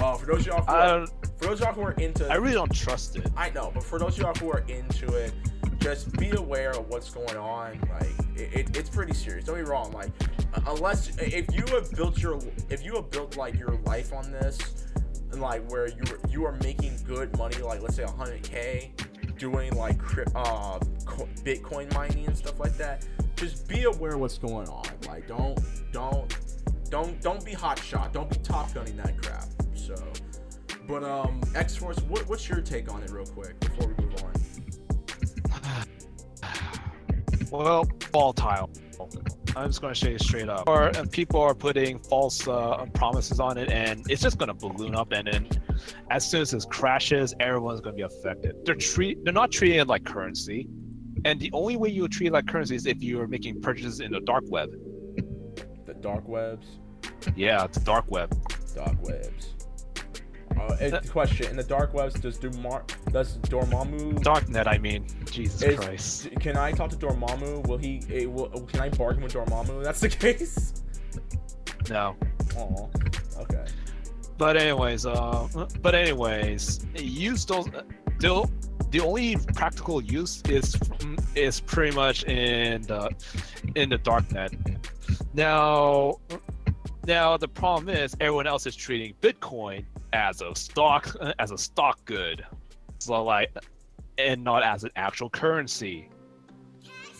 uh, for those of y'all who are, for those of y'all who are into, I really don't trust it. I know, but for those of y'all who are into it, just be aware of what's going on. Like, it, it, it's pretty serious. Don't be wrong. Like, unless if you have built your, if you have built like your life on this, like where you you are making good money, like let's say 100k, doing like uh Bitcoin mining and stuff like that. Just be aware what's going on. Like, don't don't don't don't be hot shot. Don't be top gunning that crap. So. But um, X Force, what, what's your take on it, real quick, before we move? Well, volatile. I'm just gonna say it straight up. Or and people are putting false uh, promises on it, and it's just gonna balloon up. And then, as soon as this crashes, everyone's gonna be affected. They're treat they're not treating it like currency, and the only way you treat it like currency is if you are making purchases in the dark web. The dark webs, Yeah, it's dark web. dark webs. Uh, eh, question: In the dark webs, does Dumar, does Dormammu? Darknet, I mean. Jesus is- Christ. Can I talk to Dormammu? Will he? eh, will, can I bargain with Dormammu? That's the case. No. Oh, okay. But anyways, uh, but anyways, you still, still, the only practical use is is pretty much in the in the darknet. Now, now the problem is everyone else is treating Bitcoin as a stock as a stock good, so like, and not as an actual currency.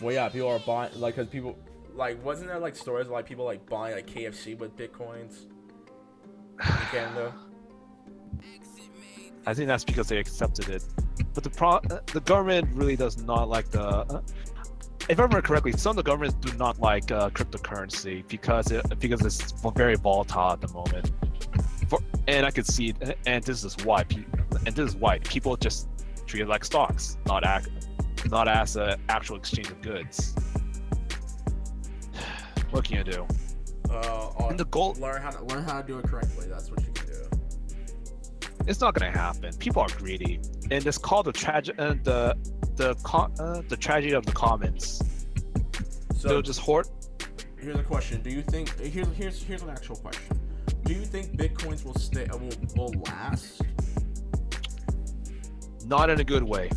Well, yeah, people are buying like because people like wasn't there like stories of, like people like buying like KFC with bitcoins in Canada? I think that's because they accepted it. But the pro, the government really does not like the. Uh, if I remember correctly, some of the governments do not like uh, cryptocurrency because it because it's very volatile at the moment. For, and I could see, and this is why, and this is why people just treat it like stocks, not act, not as an actual exchange of goods. What can you do? Uh, and the goal. Learn how to learn how to do it correctly. That's what you can do. It's not gonna happen. People are greedy, and it's called the tragedy. Uh, the the con- uh, the tragedy of the commons. So They'll just hoard. here's a question: Do you think here's here's here's an actual question? Do you think bitcoins will stay uh, will will last? Not in a good way.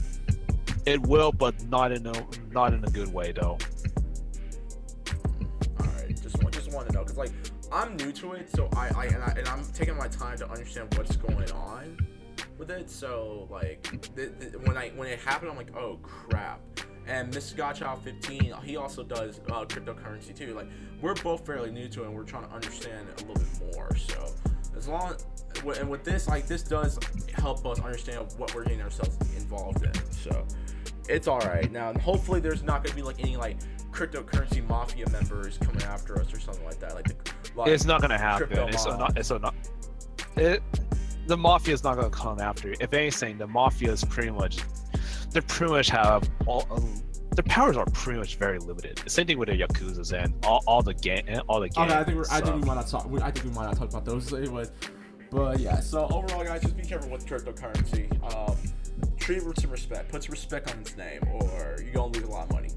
It will, but not in a not in a good way though. All right, just want just want to know because like I'm new to it, so I, I and I and I'm taking my time to understand what's going on with it. So like th- th- when I when it happened, I'm like, oh crap. And Mr. Godchild 15, he also does uh, cryptocurrency too. Like we're both fairly new to it, and we're trying to understand it a little bit more. So as long and with this, like this does help us understand what we're getting ourselves involved in. So it's all right. Now, hopefully, there's not gonna be like any like cryptocurrency mafia members coming after us or something like that. Like, the, like It's not gonna happen. It's mob. not. It's not. It. The mafia is not gonna come after you. If anything, the mafia is pretty much. They pretty much have all. Um, their powers are pretty much very limited. The same thing with the yakuza's and all, all the gang, all the gang. Okay, I think we're, I think we might not talk. I think we might not talk about those anyways. But yeah, so overall, guys, just be careful with cryptocurrency. Um, treat it with some respect. Put some respect on its name, or you're gonna lose a lot of money.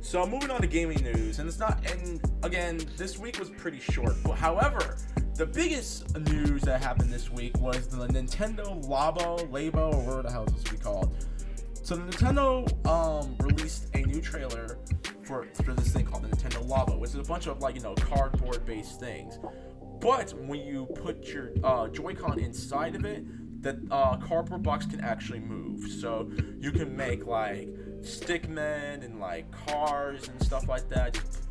So moving on to gaming news, and it's not. And again, this week was pretty short. But however, the biggest news that happened this week was the Nintendo Labo, Labo, or whatever the hell this be called. So the Nintendo um, released a new trailer for for this thing called the Nintendo Labo, which is a bunch of like you know cardboard based things. But when you put your uh, Joy-Con inside of it, the uh, cardboard box can actually move. So you can make like stickmen and like cars and stuff like that. Just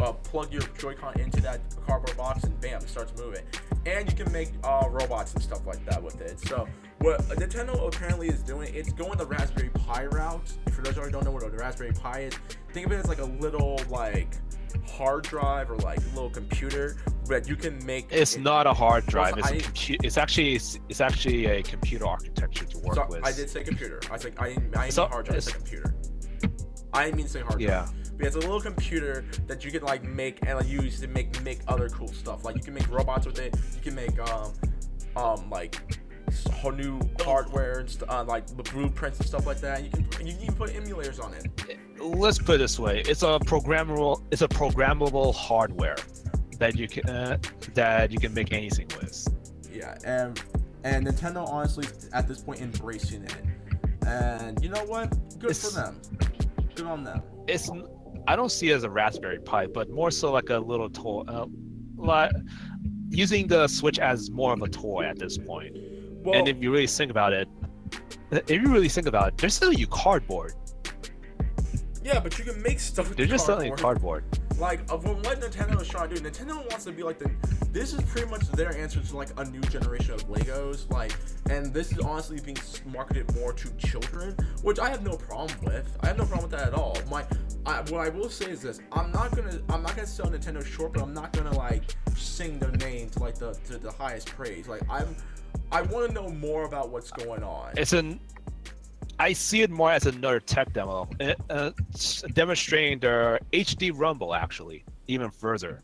uh, plug your Joy-Con into that cardboard box and bam, it starts moving. And you can make uh, robots and stuff like that with it. So what Nintendo apparently is doing, it's going the Raspberry Pi route. For those who don't know what a Raspberry Pi is, think of it as like a little like hard drive or like a little computer that you can make. It's it- not a hard drive. It's I- a compu- It's actually it's, it's actually a computer architecture to work So with. I did say computer. I said I didn't. I didn't So, mean hard drive. I said it's- computer. I didn't mean to say hard drive. Yeah. But it's a little computer that you can like make and like, use to make make other cool stuff. Like you can make robots with it. You can make um um like whole new hardware and st- uh, like the blueprints and stuff like that. You can you can put emulators on it. Let's put it this way: it's a programmable. It's a programmable hardware that you can uh, that you can make anything with. Yeah, and and Nintendo honestly at this point embracing it. And you know what? Good It's- for them. Good on them. It's I don't see it as a Raspberry Pi, but more so like a little toy. Uh, like using the Switch as more of a toy at this point. Well, and if you really think about it, if you really think about it, they're selling you cardboard. yeah, but you can make stuff. With They're just selling cardboard. Like of what Nintendo is trying to do. Nintendo wants to be like the. This is pretty much their answer to like a new generation of Legos. Like, and this is honestly being marketed more to children, which I have no problem with. I have no problem with that at all. My, I, what I will say is this: I'm not gonna, I'm not gonna sell Nintendo short, but I'm not gonna like sing their name to like the to the highest praise. Like, I'm, I want to know more about what's going on. It's an I see it more as another tech demo, uh, uh, demonstrating their HD Rumble actually even further.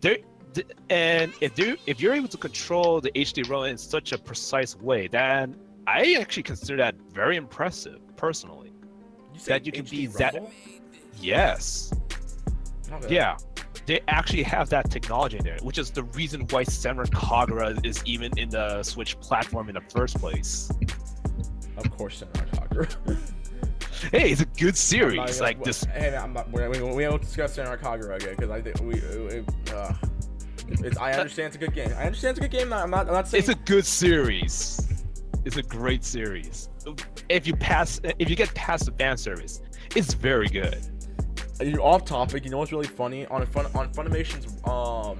They th- and if you if you're able to control the HD Rumble in such a precise way, then I actually consider that very impressive personally. You that you can HD be that- Yes, Okay. yeah. They actually have that technology in there, which is the reason why Senran Kagura is even in the Switch platform in the first place. Of course, Senran Kagura. Hey, it's a good not series. Like this. Hey, man, I'm not. We, we, we won't discuss Senran Kagura again because I think we. It, uh, it's, I understand it's a good game. I understand it's a good game. I'm not. I'm not saying. It's a good series. It's a great series. If you pass, if you get past the fan service, it's very good. You're off topic. You know what's really funny on fun on Funimation's um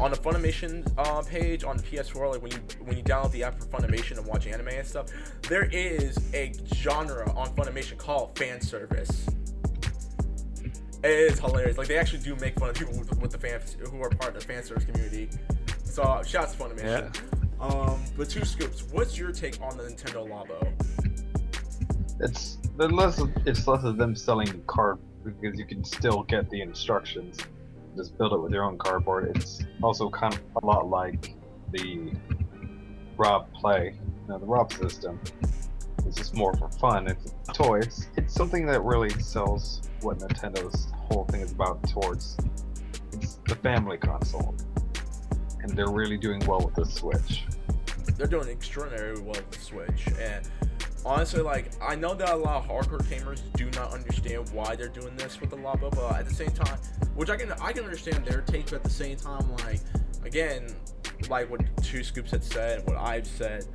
on the Funimation uh, page on the PS4, like when you when you download the app for Funimation and watch anime and stuff, there is a genre on Funimation called fan service. It is hilarious. Like they actually do make fun of people with, with the fans who are part of the fan service community. So uh, shouts to Funimation. Um, but two scoops. What's your take on the Nintendo Labo? It's less of, it's less of them selling the card because you can still get the instructions. Just build it with your own cardboard. It's also kind of a lot like the Rob Play, know, the Rob system. It's just more for fun. It's a toy. It's, it's something that really sells what Nintendo's whole thing is about towards. It's the family console, and they're really doing well with the Switch. they're doing extraordinarily well with the Switch. And honestly, like I know that a lot of hardcore gamers do not understand why they're doing this with the Labo, but at the same time, which I can I can understand their take, but at the same time, like again, like what Two Scoops had said, what I've said.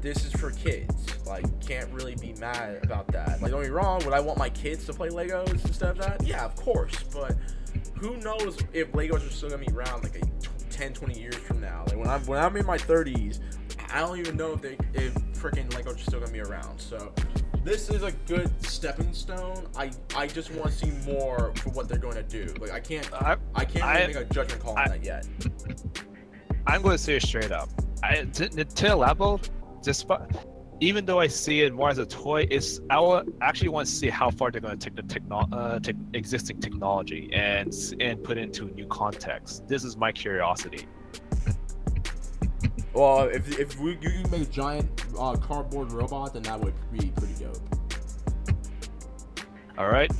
This is for kids. Like, can't really be mad about that. Like, don't me wrong. Would I want my kids to play Legos instead of that? Yeah, of course. But who knows if Legos are still gonna be around like a t- 10, 20 years from now? Like when I'm when I'm in my 30s, I don't even know if they if freaking Legos still gonna be around. So this is a good stepping stone. I I just want to see more for what they're going to do. Like I can't I, I can't really I- make a judgment call on I- that yet. I'm going to say it straight up. I, T- Nintendo Labo, despite, even though I see it more as a toy, it's I will actually want to see how far they're going to take the techno- uh, tech existing technology and and put it into a new context. This is my curiosity. Well, if if we, you can make a giant uh, cardboard robot, then that would be pretty dope. All right,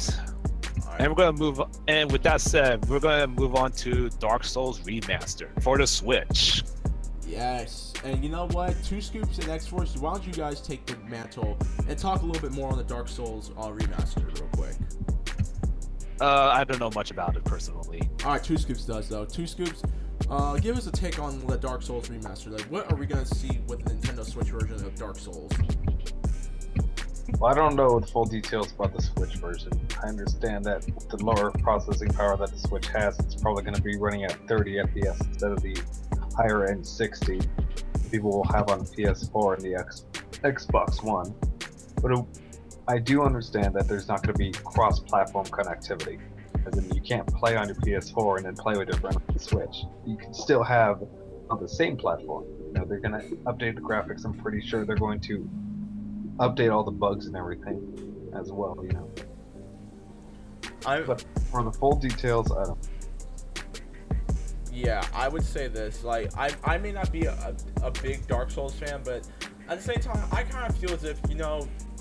All right. and we're gonna move. And with that said, we're gonna move on to Dark Souls Remaster for the Switch. Yes, and you know what? Two scoops and X Force. Why don't you guys take the mantle and talk a little bit more on the Dark Souls uh, remaster, real quick? Uh, I don't know much about it personally. All right, Two Scoops does though. Two Scoops, uh, give us a take on the Dark Souls remaster. Like, what are we gonna see with the Nintendo Switch version of Dark Souls? Well, I don't know the full details about the Switch version. I understand that the lower processing power that the Switch has, it's probably going to be running at 30 FPS instead of the higher end 60 people will have on PS4 and the X- Xbox One. But it, I do understand that there's not going to be cross-platform connectivity, as in you can't play on your PS4 and then play with your friend on the Switch. You can still have on the same platform. You know, they're going to update the graphics. I'm pretty sure they're going to update all the bugs and everything as well. You know, I but for the full details, I don't. yeah, I would say this. Like, I I may not be a, a big Dark Souls fan, but at the same time, I kind of feel as if you know it,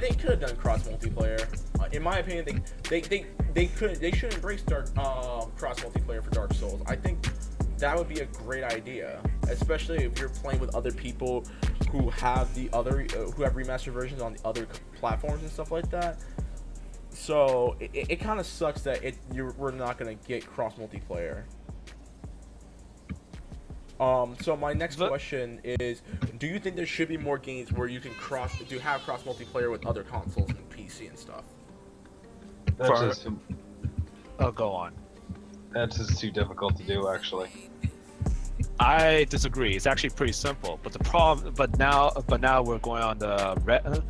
they could have done cross multiplayer. Uh, in my opinion, they they they, they could they should embrace dark um, cross multiplayer for Dark Souls. I think that would be a great idea, especially if you're playing with other people who have the other uh, who have remastered versions on the other platforms and stuff like that. So it, it, it kind of sucks that it you're, we're not gonna get cross multiplayer. Um, so my next But- question is, do you think there should be more games where you can cross, do have cross multiplayer with other consoles and PC and stuff? That's For- just Oh, go on. that's just too difficult to do, actually. I disagree. It's actually pretty simple. But the problem, but now, but now we're going on the, re- uh,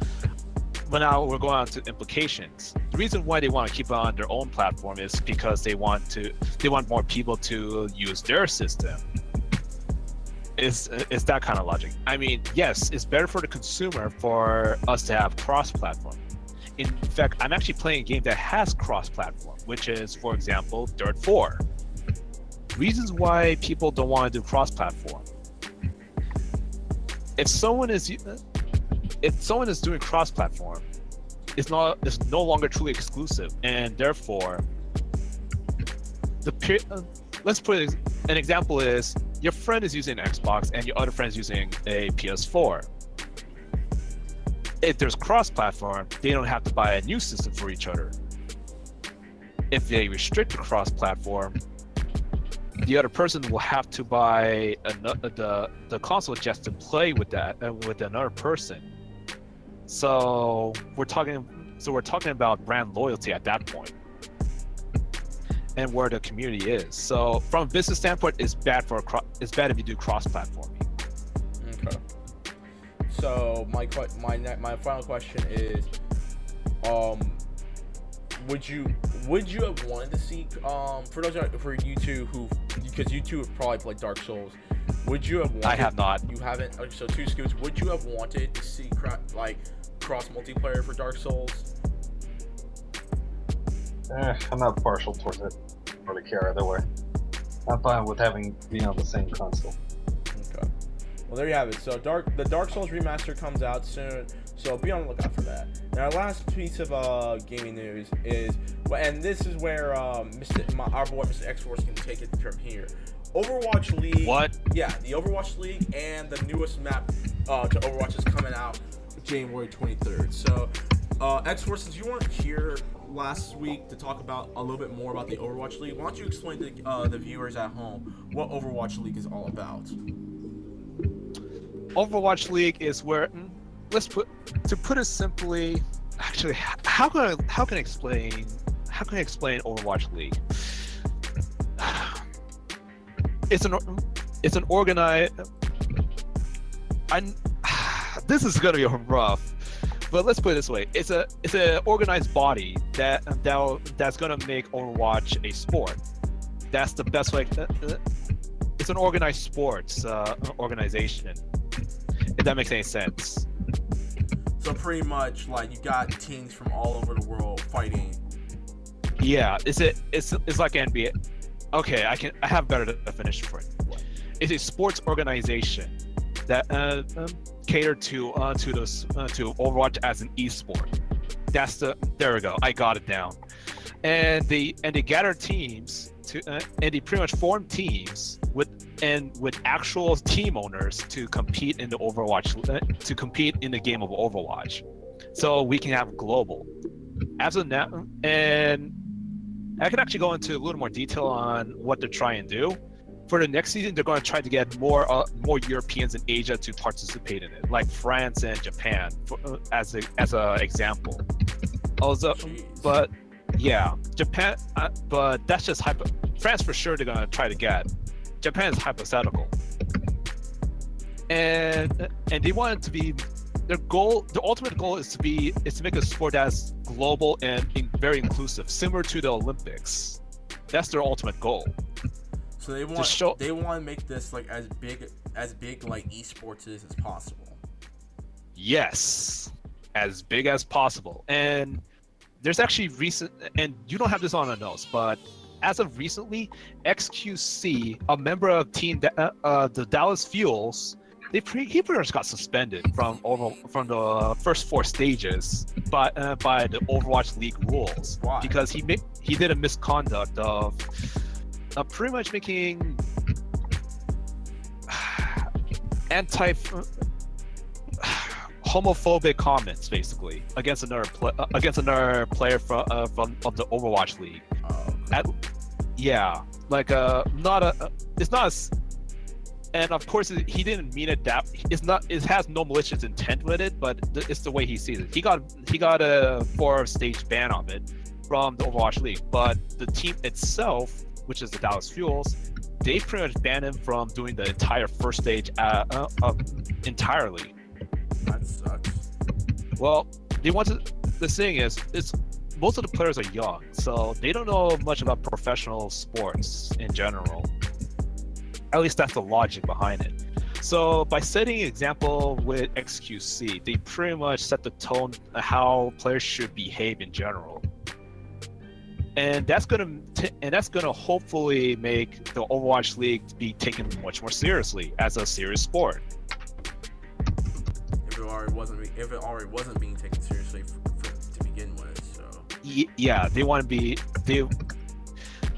but now we're going on to implications. The reason why they want to keep it on their own platform is because they want to, they want more people to use their system. It's, it's that kind of logic. I mean, yes, it's better for the consumer for us to have cross-platform. In fact, I'm actually playing a game that has cross-platform, which is, for example, Dirt 4 reasons why people don't want to do cross-platform. If someone is if someone is doing cross-platform, it's not it's no longer truly exclusive, and therefore, the let's put an example is your friend is using an Xbox and your other friend is using a PS4. if there's cross-platform, they don't have to buy a new system for each other. If they restrict the cross-platform, the other person will have to buy ano- the the console just to play with that uh, with another person. So we're talking so we're talking about brand loyalty at that point and where the community is. So from a business standpoint, it's bad for a cro- it's bad if you do cross-platforming. Okay. So my my my final question is, um, would you would you have wanted to see um for those for you two who because you two have probably played Dark Souls, would you have wanted? I have not. You haven't. So two scoops. Would you have wanted to see cra- like cross multiplayer for Dark Souls? Eh, I'm not partial towards it. I don't really care either way. I'm fine with having being on the same console. Okay. Well, there you have it. So Dark the Dark Souls remaster comes out soon. So be on the lookout for that. Now, our last piece of uh, gaming news is, and this is where um, Mr. My, our boy Mr. X Force can take it from here. Overwatch League. What? Yeah, the Overwatch League and the newest map uh, to Overwatch is coming out January 23rd. So, uh, X Force, since you weren't here last week to talk about a little bit more about the Overwatch League, why don't you explain to uh, the viewers at home what Overwatch League is all about? Overwatch League is where let's put to put it simply. Actually, how can I how can I explain how can I explain Overwatch League? It's an it's an organized. I this is gonna be rough, but let's put it this way: it's a it's an organized body that that that's gonna make Overwatch a sport. That's the best way. uh, uh, It's an organized sports uh, organization if that makes any sense. So pretty much like you got teams from all over the world fighting. Yeah, is it? It's it's like NBA. Okay, I can I have better definition for it. It's a sports organization that uh, um, cater to uh, to those uh, to Overwatch as an esport. That's the there we go. I got it down. And they and they gather teams to uh, and they pretty much form teams with and with actual team owners to compete in the Overwatch uh, to compete in the game of Overwatch. So we can have global. As of now, and I can actually go into a little more detail on what they're trying to do. For the next season, they're going to try to get more uh, more Europeans and Asia to participate in it, like France and Japan, for, uh, as a, as a example. Also, Jeez. but yeah, Japan. Uh, but that's just hypo. France for sure they're gonna try to get. Japan is hypothetical, and and they want it to be their goal. The ultimate goal is to be is to make a sport that's global and in, very inclusive, similar to the Olympics. That's their ultimate goal. So they want show- they want to make this like as big as big like esports is as possible. Yes, as big as possible. And there's actually recent, and you don't have this on the notes, but as of recently, XQC, a member of team Da- uh, uh, the Dallas Fuels, they pre- he pretty much got suspended from over from the first four stages by uh, by the Overwatch League rules Why? because he ma- he did a misconduct of uh, pretty much making anti homophobic comments basically against another pla uh, against another player from uh, from of the Overwatch League. Oh, At, yeah, like uh, not a, uh, it's not a, and of course it- he didn't mean it that. It's not. It has no malicious intent with it, but th- it's the way he sees it. He got he got a four stage ban of it from the Overwatch League, but the team itself, which is the Dallas Fuels, they pretty much banned him from doing the entire first stage uh, uh, uh, entirely. that sucks. Well, they want to. The thing is, it's most of the players are young, so they don't know much about professional sports in general. At least that's the logic behind it. So by setting an example with XQC, they pretty much set the tone of how players should behave in general. And that's gonna t- and that's gonna hopefully make the Overwatch League be taken much more seriously as a serious sport. If it already wasn't if it already wasn't being taken seriously for, for, to begin with, so Y- yeah, they want to be they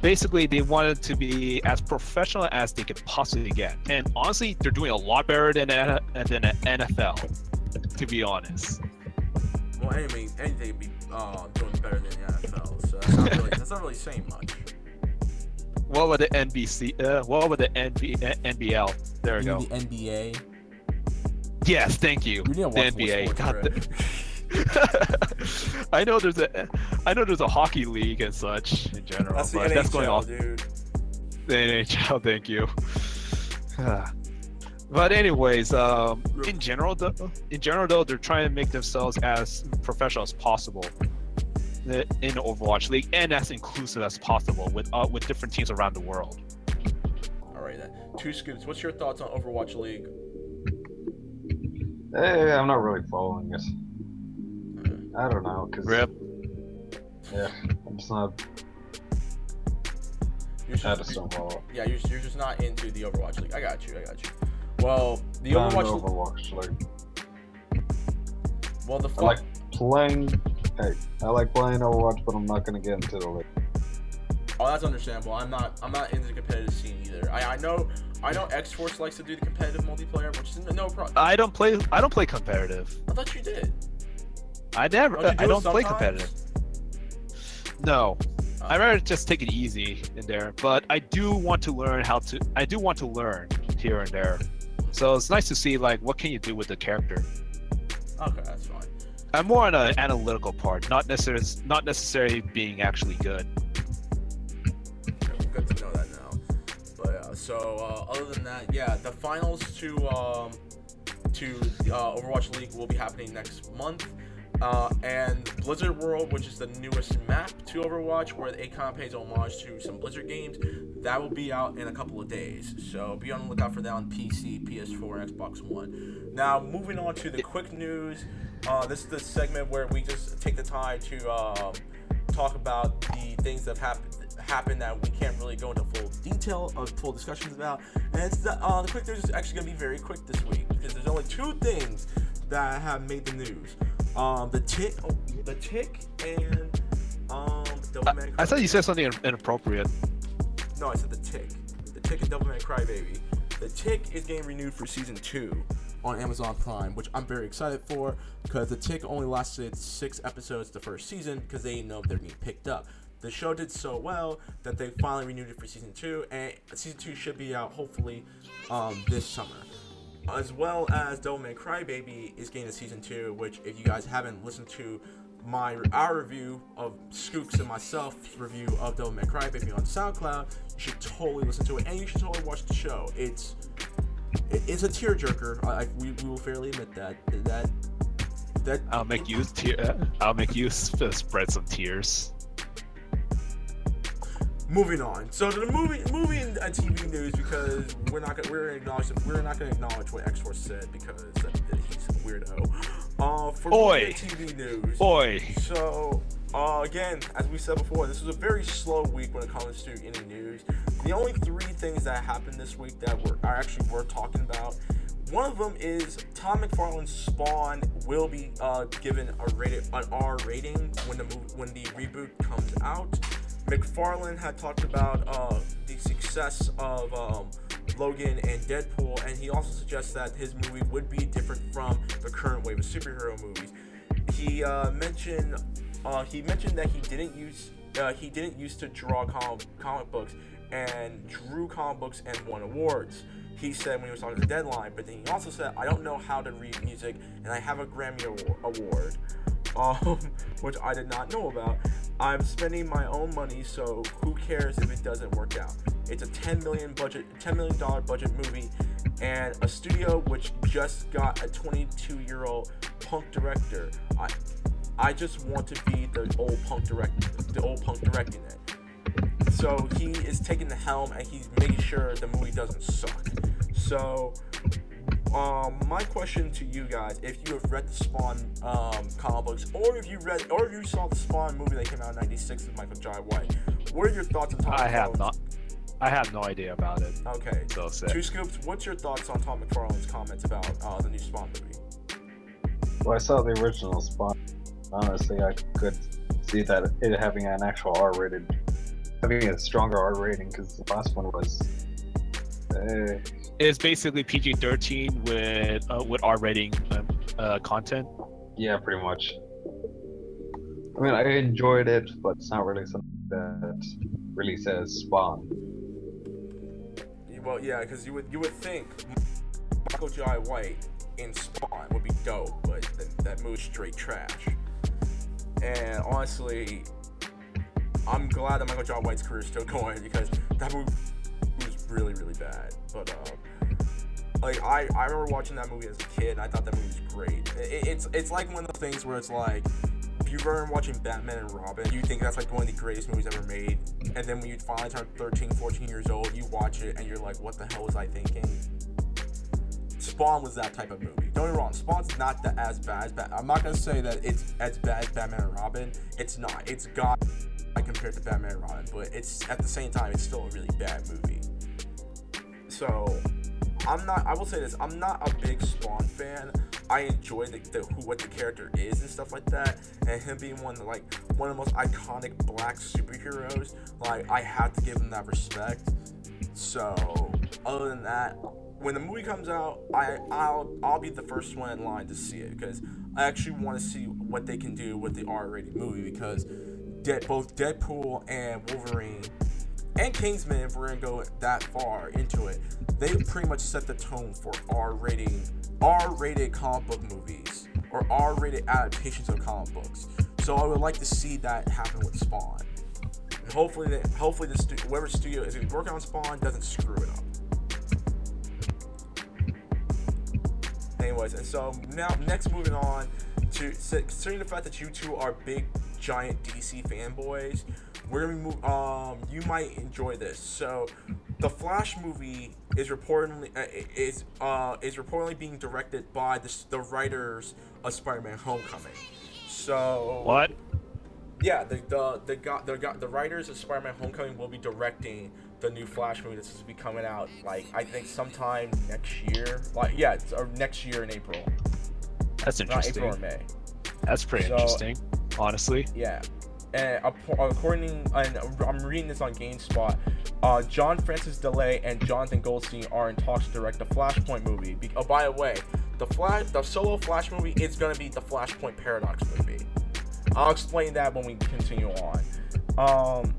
basically they wanted to be as professional as they could possibly get. And honestly, they're doing a lot better than than the NFL, to be honest. Well anything, anything would be uh, doing better than the NFL. So that's not really, that's not really saying much. What about the NBC? Uh, what about the NB, NBL? There we You go. the NBA. Yes, thank you. We need to The NBA. God, Rick. the- I know there's a, I know there's a hockey league and such in general, That's the but NHL, that's going off dude. the NHL. Thank you. but anyways, um, in general, though, in general though, they're trying to make themselves as professional as possible in the Overwatch League and as inclusive as possible with uh, with different teams around the world. All right, then. Two scoops. What's your thoughts on Overwatch League? Eh, I'm not really following it. I don't know, cause Rip. yeah, I'm just not. You're I just don't follow. yeah, you're, you're just not into the Overwatch League. I got you. I got you. Well, the Not Overwatch. an Overwatch like Well, the I like playing. Hey, I like playing Overwatch, but I'm not gonna get into the league. Oh, that's understandable. I'm not. I'm not into the competitive scene either. I, I know. I know X Force likes to do the competitive multiplayer, which is no problem. I don't play. I don't play competitive. I thought you did. I never. Don't do I don't play competitive. No, Oh. I'd rather just take it easy in there. But I do want to learn how to. I do want to learn here and there. So it's nice to see like what can you do with the character. Okay, that's fine. I'm more on an analytical part, not necessarily not necessarily being actually good. Good to know that now. But yeah, so uh, other than that, yeah, the finals to um, to uh, Overwatch League will be happening next month. Uh, and Blizzard World, which is the newest map to Overwatch, where Akon pays homage to some Blizzard games, that will be out in a couple of days. So be on the lookout for that on PC, PS4, Xbox One. Now, moving on to the quick news. Uh, this is the segment where we just take the time to um, talk about the things that have happened that we can't really go into full detail of full discussions about. And it's the, uh, the quick news is actually gonna be very quick this week because there's only two things that have made the news. Um, the tick, oh, the tick, and um, Devilman I thought you said something inappropriate. No, I said the tick. The tick and double. Devilman Crybaby. The tick is getting renewed for season two on Amazon Prime, which I'm very excited for because the tick only lasted six episodes the first season because they didn't know if they're being picked up. The show did so well that they finally renewed it for season two, and season two should be out hopefully um, this summer. As well as Devilman Crybaby is getting a season two, which if you guys haven't listened to my our review of Skooks and myself review of Devilman Crybaby on SoundCloud, you should totally listen to it, and you should totally watch the show. It's it's a tearjerker. I we, we will fairly admit that that that I'll make you tear. I'll make you sp- spread some tears. Moving on. So to the movie, movie and uh, TV news because we're not gonna we're gonna acknowledge we're not gonna acknowledge what X Force said because he's a weirdo. Uh, for movie TV news. Boy, So, uh, again, as we said before, this was a very slow week when it comes to any news. The only three things that happened this week that were are actually worth talking about. One of them is Tom McFarlane's Spawn will be uh, given a rated an R rating when the when the reboot comes out. McFarlane had talked about uh, the success of um, Logan and Deadpool, and he also suggests that his movie would be different from the current wave of superhero movies. He uh, mentioned uh, he mentioned that he didn't use uh, he didn't used to draw com- comic books and drew comic books and won awards. He said when he was talking to Deadline, but then he also said, "I don't know how to read music, and I have a Grammy award." Um, which I did not know about. I'm spending my own money, so who cares if it doesn't work out? It's a 10 million budget, 10 million dollar budget movie, and a studio which just got a 22 year old punk director. I, I just want to be the old punk director, the old punk directing it. So he is taking the helm and he's making sure the movie doesn't suck. So um, my question to you guys: If you have read the Spawn um, comic books, or if you read, or if you saw the Spawn movie that came out in '96 with Michael Jai White, what are your thoughts on Tom? I have not. I have no idea about it. Okay. So Two scoops. What's your thoughts on Tom McFarlane's comments about uh, the new Spawn movie? Well, I saw the original Spawn. Honestly, I could see that it having an actual R-rated, having a stronger R rating because the last one was. It's basically PG-13 with uh, with R rating um, uh, content. yeah, pretty much. I mean, I enjoyed it, but it's not really something that really says Spawn. Well, yeah, because you would you would think Michael Jai White in Spawn would be dope, but th- that movie's straight trash. And honestly, I'm glad that Michael Jai White's career is still going because that movie was really really bad. But um, like I I remember watching that movie as a kid, and I thought that movie was great. It, it's it's like one of those things where it's like. If you were watching Batman and Robin, you think that's like one of the greatest movies ever made. And then when you finally turn 13, 14 years old, you watch it and you're like, what the hell was I thinking? Spawn was that type of movie. Don't get me wrong, Spawn's not that as bad as Bat- I'm not gonna say that it's as bad as Batman and Robin. It's not. It's got compared to Batman and Robin, but it's at the same time it's still a really bad movie. So I'm not. I will say this. I'm not a big Spawn fan. I enjoy the, the who what the character is and stuff like that, and him being one of the, like one of the most iconic black superheroes. Like I have to give him that respect. So other than that, when the movie comes out, I I'll I'll be the first one in line to see it because I actually want to see what they can do with the R-rated movie because Dead, both Deadpool and Wolverine and Kingsman, if we're gonna go that far into it, they pretty much set the tone for R rating, R rated comic book movies or R rated adaptations of comic books. So I would like to see that happen with Spawn. And hopefully, hopefully the stu- whoever studio is working on Spawn doesn't screw it up. Anyways, and so now next moving on to considering the fact that you two are big giant DC fanboys, we're gonna move. Um, you might enjoy this. So, the Flash movie is reportedly uh, is uh is reportedly being directed by the the writers of Spider-Man: Homecoming. So What? yeah, the the the got the got the writers of Spider-Man: Homecoming will be directing the new Flash movie that's supposed to be coming out like I think sometime next year. Like yeah, it's, or next year in April, That's not interesting. April or May. That's pretty So- interesting, honestly. Yeah. And according, and I'm reading this on GameSpot, uh, John Francis Daley and Jonathan Goldstein are in talks to direct the Flashpoint movie. Be- oh, by the way, the Flash, the solo Flash movie is gonna be the Flashpoint Paradox movie. I'll explain that when we continue on. Um,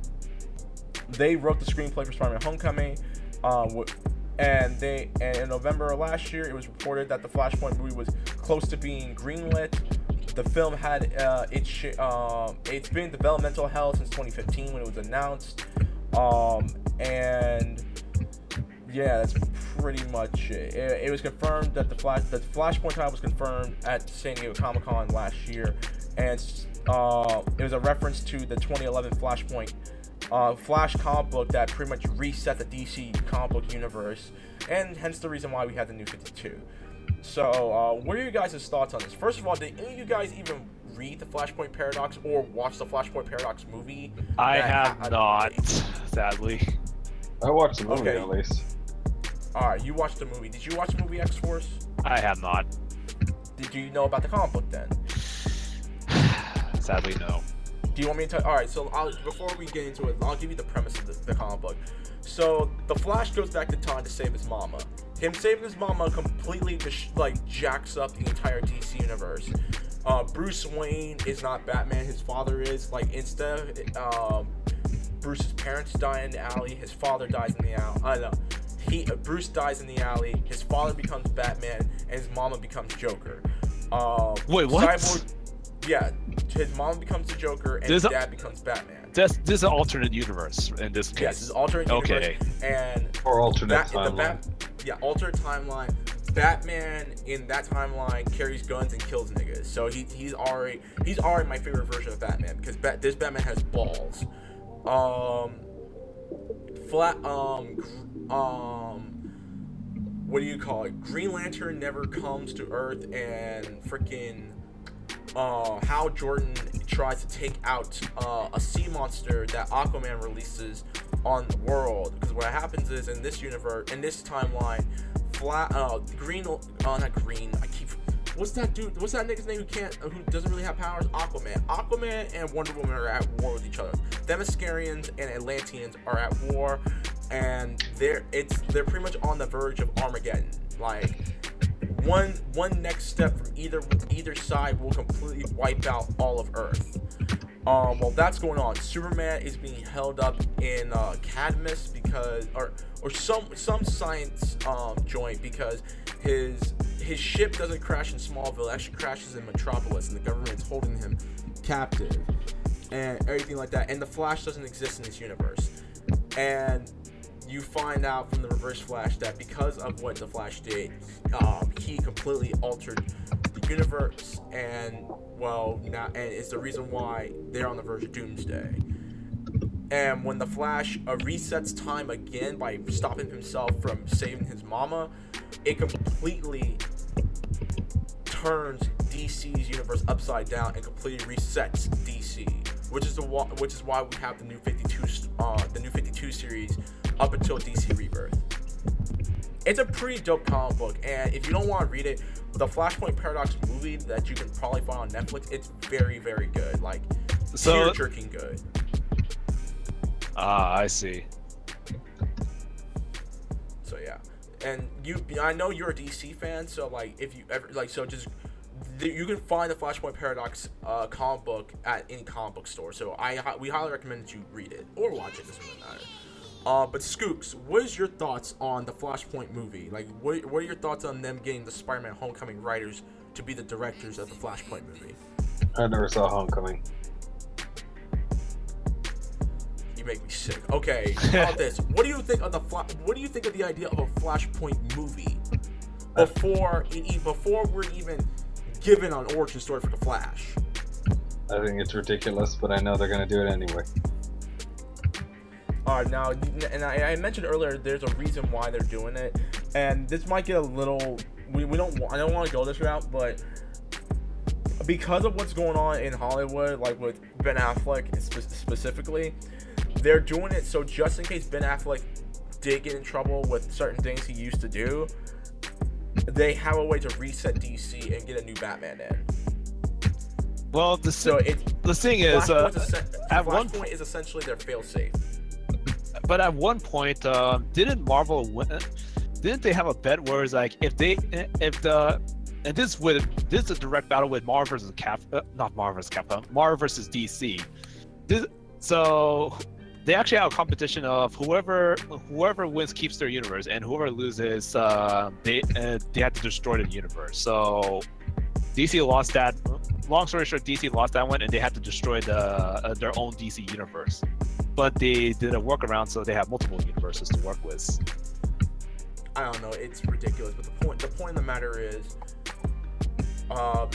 they wrote the screenplay for Spider-Man: Homecoming, uh, and they and in November of last year, it was reported that the Flashpoint movie was close to being greenlit. The film had uh, its sh- um, it's been developmental hell since 2015 when it was announced, um, and yeah, that's pretty much it. it. It was confirmed that the Flash the Flashpoint title was confirmed at San Diego Comic Con last year, and uh, it was a reference to the 2011 Flashpoint uh, Flash comic book that pretty much reset the DC comic book universe, and hence the reason why we had the New 52. So, uh, what are your guys' thoughts on this? First of all, did any of you guys even read the Flashpoint Paradox or watch the Flashpoint Paradox movie? I that have had- not, sadly. I watched the movie Okay. at least. All right, you watched the movie. Did you watch the movie X Force? I have not. Did you know about the comic book then? Sadly, no. Do you want me to tell? All right, so I'll, before we get into it, I'll give you the premise of the, the comic book. So the Flash goes back in time to save his mama. Him saving his mama completely just like jacks up the entire DC universe. Uh, Bruce Wayne is not Batman. His father is. Like instead, um, Bruce's parents die in the alley. His father dies in the alley. I know. He Bruce dies in the alley. His father becomes Batman, and his mama becomes Joker. Um, Wait, what? Cyborg, yeah, his mom becomes the Joker, and There's his a- dad becomes Batman. This, this is an alternate universe in this case. Yes, it's alternate Okay. universe, and Or alternate Bat, timeline. Bat, yeah, alternate timeline. Batman in that timeline carries guns and kills niggas. So he, he's already he's already my favorite version of Batman because Bat, this Batman has balls. Um, flat um um what do you call it? Green Lantern never comes to Earth and freaking uh, Hal Jordan tries to take out uh, a sea monster that Aquaman releases on the world. Because what happens is in this universe, in this timeline, flat uh, Green, uh, not Green. I keep. What's that dude? What's that nigga's name who can't, who doesn't really have powers? Aquaman. Aquaman and Wonder Woman are at war with each other. Themyscirians and Atlanteans are at war, and they're it's they're pretty much on the verge of Armageddon. Like one one next step from either either side will completely wipe out all of Earth. Um, while that's going on, Superman is being held up in uh, Cadmus because, or or some some science um, joint because his his ship doesn't crash in Smallville, it actually crashes in Metropolis, and the government's holding him captive and everything like that. And the Flash doesn't exist in this universe, and you find out from the Reverse Flash that because of what the Flash did, um, he completely altered the universe, and well, now and it's the reason why they're on the verge of doomsday. And when the Flash uh, resets time again by stopping himself from saving his mama, it completely turns DC's universe upside down and completely resets DC, which is the which is why we have the new 52 uh, the new 52 series up until DC Rebirth. It's a pretty dope comic book, and if you don't want to read it, the Flashpoint Paradox movie that you can probably find on Netflix, it's very very good, like So- tear jerking good. Ah, I see. So yeah, and you, I know you're a DC fan, so like if you ever like, so just you can find the Flashpoint Paradox uh, comic book at any comic book store. So I we highly recommend that you read it or watch it. Doesn't really matter. Uh, but Skooks, what is your thoughts on the Flashpoint movie? Like, what, what are your thoughts on them getting the Spider-Man Homecoming writers to be the directors of the Flashpoint movie? I never saw Homecoming. You make me sick. Okay, how about this? What do you think of the Fla- What do you think of the idea of a Flashpoint movie before it, e- before we're even given an origin story for the Flash? I think it's ridiculous, but I know they're gonna do it anyway. All right, now, and I, I mentioned earlier, there's a reason why they're doing it, and this might get a little. We, we don't. wa- I don't want to go this route, but because of what's going on in Hollywood, like with Ben Affleck spe- specifically, they're doing it so just in case Ben Affleck did get in trouble with certain things he used to do, they have a way to reset DC and get a new Batman in. Well, the So si- it's the thing is, uh, at one point is essentially their failsafe. but at one point, um, didn't Marvel win? Didn't they have a bet where it's like if they if the and this with this is a direct battle with Marvel versus Cap, uh, not Marvel versus Capcom, Marvel versus DC. This, so they actually have a competition of whoever whoever wins keeps their universe, and whoever loses, uh, they uh, they have to destroy the universe. So DC lost that. Long story short, DC lost that one, and they had to destroy the uh, their own DC universe. But they did a workaround, so they have multiple universes to work with. I don't know. It's ridiculous. But the point, the point of the matter is, um,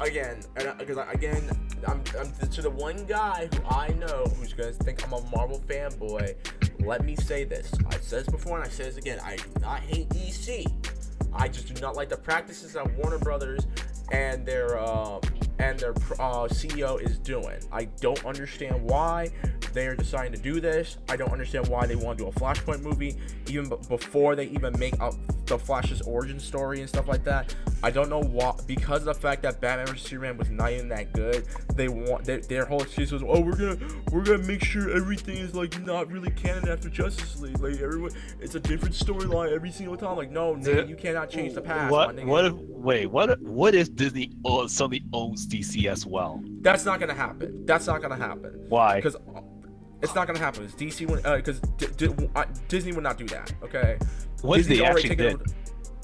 again, because again, I'm, I'm to the one guy who I know who's gonna think I'm a Marvel fanboy. Let me say this. I said this before and I say this again. I do not hate DC. I just do not like the practices that Warner Brothers and their uh, and their uh, CEO is doing. I don't understand why they are deciding to do this. I don't understand why they want to do a Flashpoint movie even b- before they even make up the Flash's origin story and stuff like that. I don't know why because of the fact that Batman vs Superman was not even that good. They want their, their whole excuse was, oh, we're gonna we're gonna make sure everything is like not really canon after Justice League. Like everyone, it's a different storyline every single time. Like no, nigga, you cannot change the past. What? What? If, wait. What? What if Disney oh, suddenly owns DC as well? That's not gonna happen. That's not gonna happen. Why? Because it's not gonna happen. It's DC because D- D- uh, Disney would not do that. Okay. What Disney's they already actually taken did? over-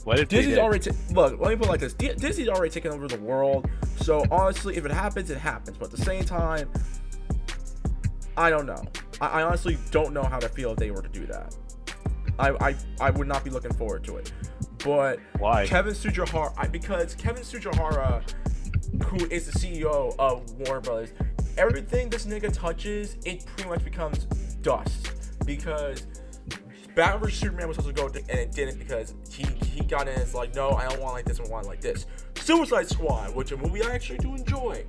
What if Disney's already ta- look. Let me put it like this: D- Disney's already taken over the world. So honestly, if it happens, it happens. But at the same time, I don't know. I, I honestly don't know how to feel if they were to do that. I I, I would not be looking forward to it. But Why? Kevin Tsujihara, I, because Kevin Tsujihara, who is the CEO of Warner Brothers, everything this nigga touches, it pretty much becomes dust. Because Batman vs Superman was supposed to go, and it didn't because he he got in. and It's like, no, I don't want like this. I want like this. Suicide Squad, which a movie I actually do enjoy,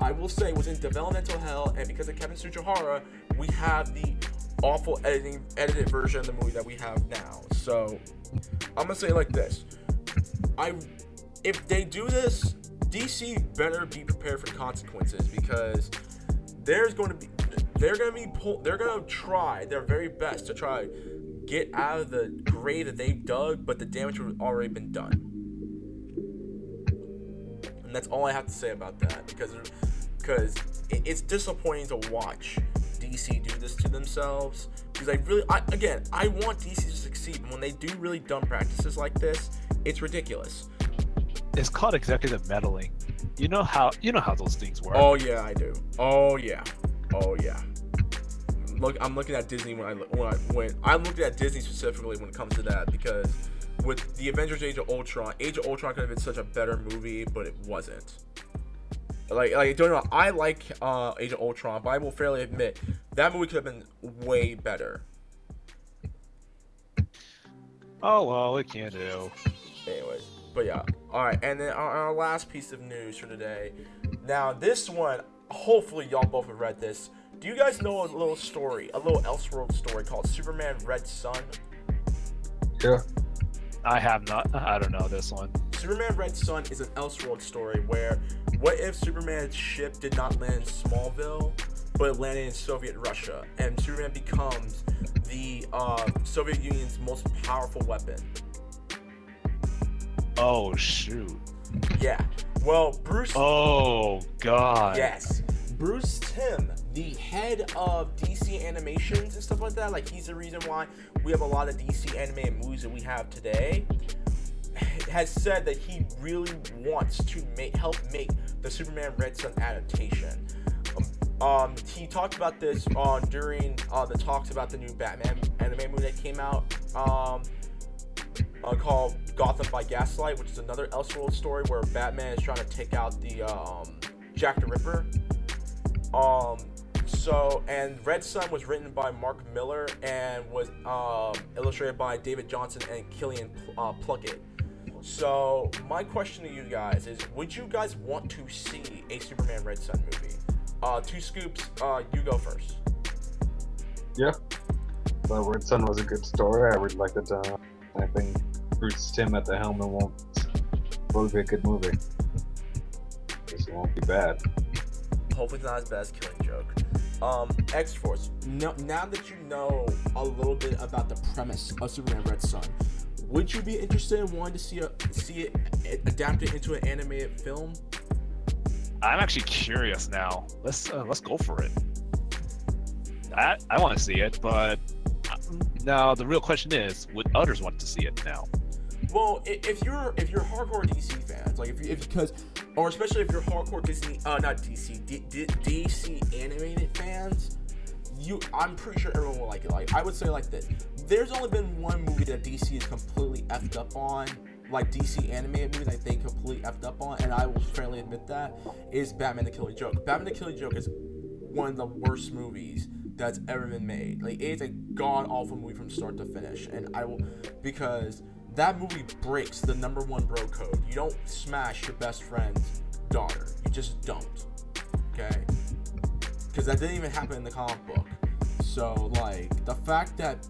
I will say was in developmental hell, and because of Kevin Tsujihara, we have the awful editing edited version of the movie that we have now. So I'm gonna say it like this: I, if they do this, DC better be prepared for consequences because there's going to be, they're gonna be pull, they're gonna try their very best to try get out of the grave that they've dug, but the damage has already been done. And that's all I have to say about that because because it, it's disappointing to watch DC do this to themselves. Because I really, I, again, I want DC to succeed. And when they do really dumb practices like this, it's ridiculous. It's called executive meddling. You know how you know how those things work. Oh yeah, I do. Oh yeah. Oh yeah. Look, I'm looking at Disney when I when I, when I'm looking at Disney specifically when it comes to that because with the Avengers: Age of Ultron, Age of Ultron could have been such a better movie, but it wasn't. Like, like don't know. I like uh, Age of Ultron, but I will fairly admit that movie could have been way better. Oh well, it can't do. Anyways, but yeah. All right, and then our, our last piece of news for today. Now, this one, hopefully y'all both have read this. Do you guys know a little story, a little Elseworld story called Superman Red Sun? Yeah. I have not. I don't know this one. Superman Red Sun is an Elseworld story where what if Superman's ship did not land in Smallville, but landed in Soviet Russia, and Superman becomes the uh, Soviet Union's most powerful weapon? Oh shoot. Yeah. Well, Bruce. Oh god. Yes. Bruce Timm, the head of DC animations and stuff like that, like he's the reason why we have a lot of DC animated movies that we have today, has said that he really wants to make help make the Superman Red Sun adaptation. Um, um he talked about this uh, during uh, the talks about the new Batman anime movie that came out. Um, uh, called Gotham by Gaslight, which is another Elseworld story where Batman is trying to take out the um, Jack the Ripper. Um, so and Red Sun was written by Mark Millar and was um, illustrated by David Johnson and Kilian uh, Plunkett. So my question to you guys is: Would you guys want to see a Superman Red Sun movie? Uh, two scoops. Uh, you go first. Yeah. The Red Sun was a good story. I really liked it. I think Bruce Timm at the helm it won't will be a good movie. Guess it won't be bad. Hopefully, it's not as bad as Killing Joke. Um, X Force. No, now that you know a little bit about the premise of Superman Red Sun, would you be interested in wanting to see a see it adapted into an animated film? I'm actually curious now. Let's uh, let's go for it. I I want to see it, but now the real question is, would others want to see it now? Well, if you're if you're hardcore DC fans, like if you because or especially if you're hardcore Disney, uh, not DC, D, D, DC animated fans, you I'm pretty sure everyone will like it. Like I would say like this, there's only been one movie that DC is completely effed up on, like DC animated movie that they completely effed up on, and I will fairly admit that is Batman: The Killing Joke. Batman: The Killing Joke is one of the worst movies that's ever been made. Like it's a god awful movie from start to finish, and I will because that movie breaks the number one bro code. You don't smash your best friend's daughter. You just don't. Okay? Because that didn't even happen in the comic book. So like the fact that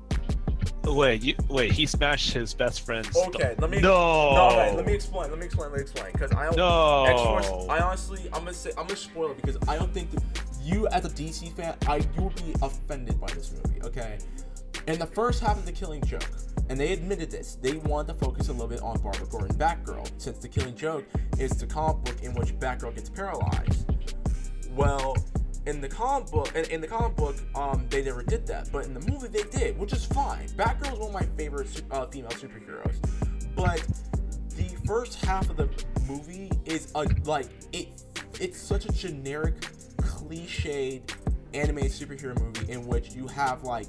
Wait, you wait. He smashed his best friend's. okay, let me No. no, let me explain. Let me explain. Let me explain. Because I don't. No. X-Force, I honestly, I'm gonna say, I'm gonna spoil it because I don't think that you, as a DC fan, I you would be offended by this movie. Okay, in the first half of the Killing Joke, and they admitted this, they wanted to focus a little bit on Barbara Gordon, Batgirl, since the Killing Joke is the comic book in which Batgirl gets paralyzed. Well, in the comic book, in, in the comic book, um, they never did that, but in the movie they did, which is fine. Batgirl is one of my favorite uh, female superheroes, but the first half of the movie is a like it. It's such a generic, cliched animated superhero movie in which you have like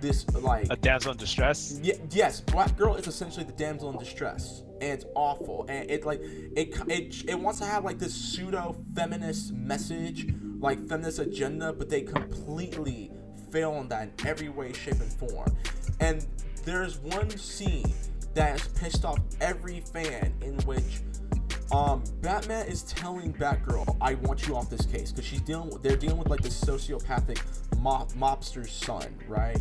this like A damsel in distress. Ye- yes, Batgirl is essentially the damsel in distress, and it's awful. And it like it it it wants to have like this pseudo feminist message, like feminist agenda, but they completely fail on that in every way, shape, and form. And there's one scene that has pissed off every fan in which um, Batman is telling Batgirl, "I want you off this case," because she's dealing. With, they're dealing with like this sociopathic mob, mobster's son, right?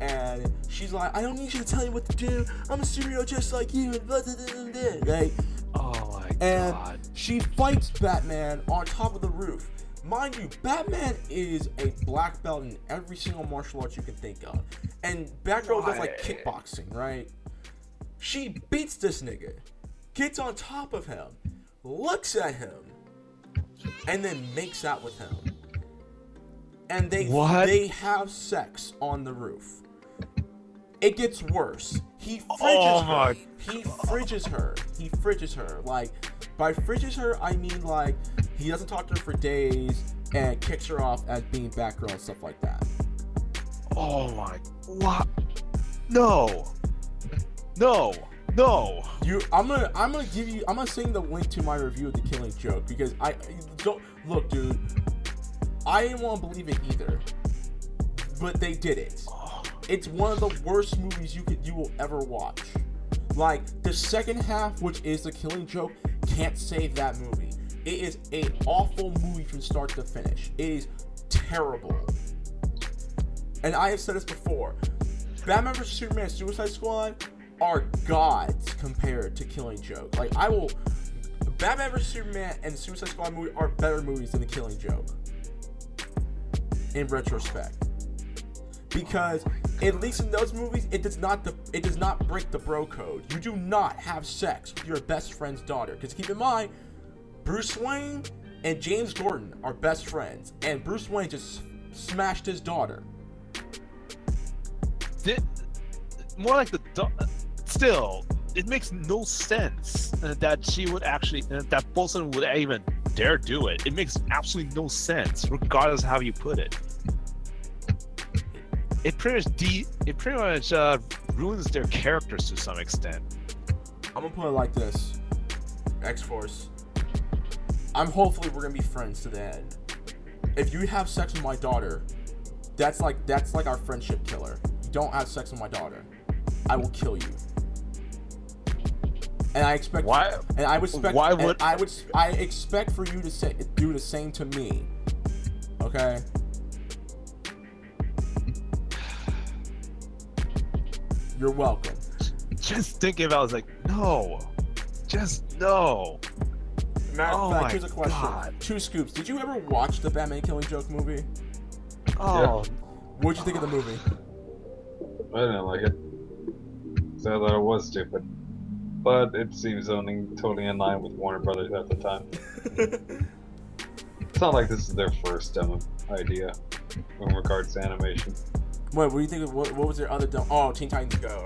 And she's like, "I don't need you to tell me what to do. I'm a serial just like you." And blah, blah, blah, blah, right? Oh my And god. she fights Batman on top of the roof. Mind you, Batman is a black belt in every single martial arts you can think of, and Batgirl does like kickboxing, right? She beats this nigga, gets on top of him, looks at him, and then makes out with him. And they What? they have sex on the roof. It gets worse. He fridges Oh her. He fridges her. He fridges her. Like by fridges her, I mean like he doesn't talk to her for days and kicks her off as being Batgirl and stuff like that. Oh my. What? No. No. No. You, I'm gonna, I'm gonna give you, I'm gonna send the link to my review of the Killing Joke because I don't look, dude. I didn't want to believe it either, but they did it. Oh. It's one of the worst movies you could, you will ever watch. Like the second half, which is the Killing Joke, can't save that movie. It is a awful movie from start to finish. It is terrible. And I have said this before. Batman vs Superman, Suicide Squad are gods compared to Killing Joke. Like I will, Batman vs Superman and Suicide Squad movie are better movies than the Killing Joke. In retrospect, because at least in those movies, it does not it does not break the bro code. You do not have sex with your best friend's daughter. Because keep in mind, Bruce Wayne and James Gordon are best friends, and Bruce Wayne just smashed his daughter. Di- more like the still it makes no sense that she would actually that Bolson would even dare do it it makes absolutely no sense regardless of how you put it it pretty much de- it pretty much uh, ruins their characters to some extent I'm gonna put it like this: X Force. I'm hopefully we're gonna be friends to the end. If you have sex with my daughter, that's like that's like our friendship killer. You don't have sex with my daughter, I will kill you. And I expect Why- And I would expect. why would- I would? I expect for you to say do the same to me. Okay. You're welcome. just thinking about it, I was like no just no Matter of Oh fact, here's a question. God. Two scoops. Did you ever watch the Batman Killing Joke movie? oh What'd you think of the movie? I didn't like it. So I thought it was stupid. But it seems only totally in line with Warner Brothers at the time. It's not like this is their first demo idea in regards to animation. Wait, what do you think of what, what was their other dumb? Oh, Teen Titans Go.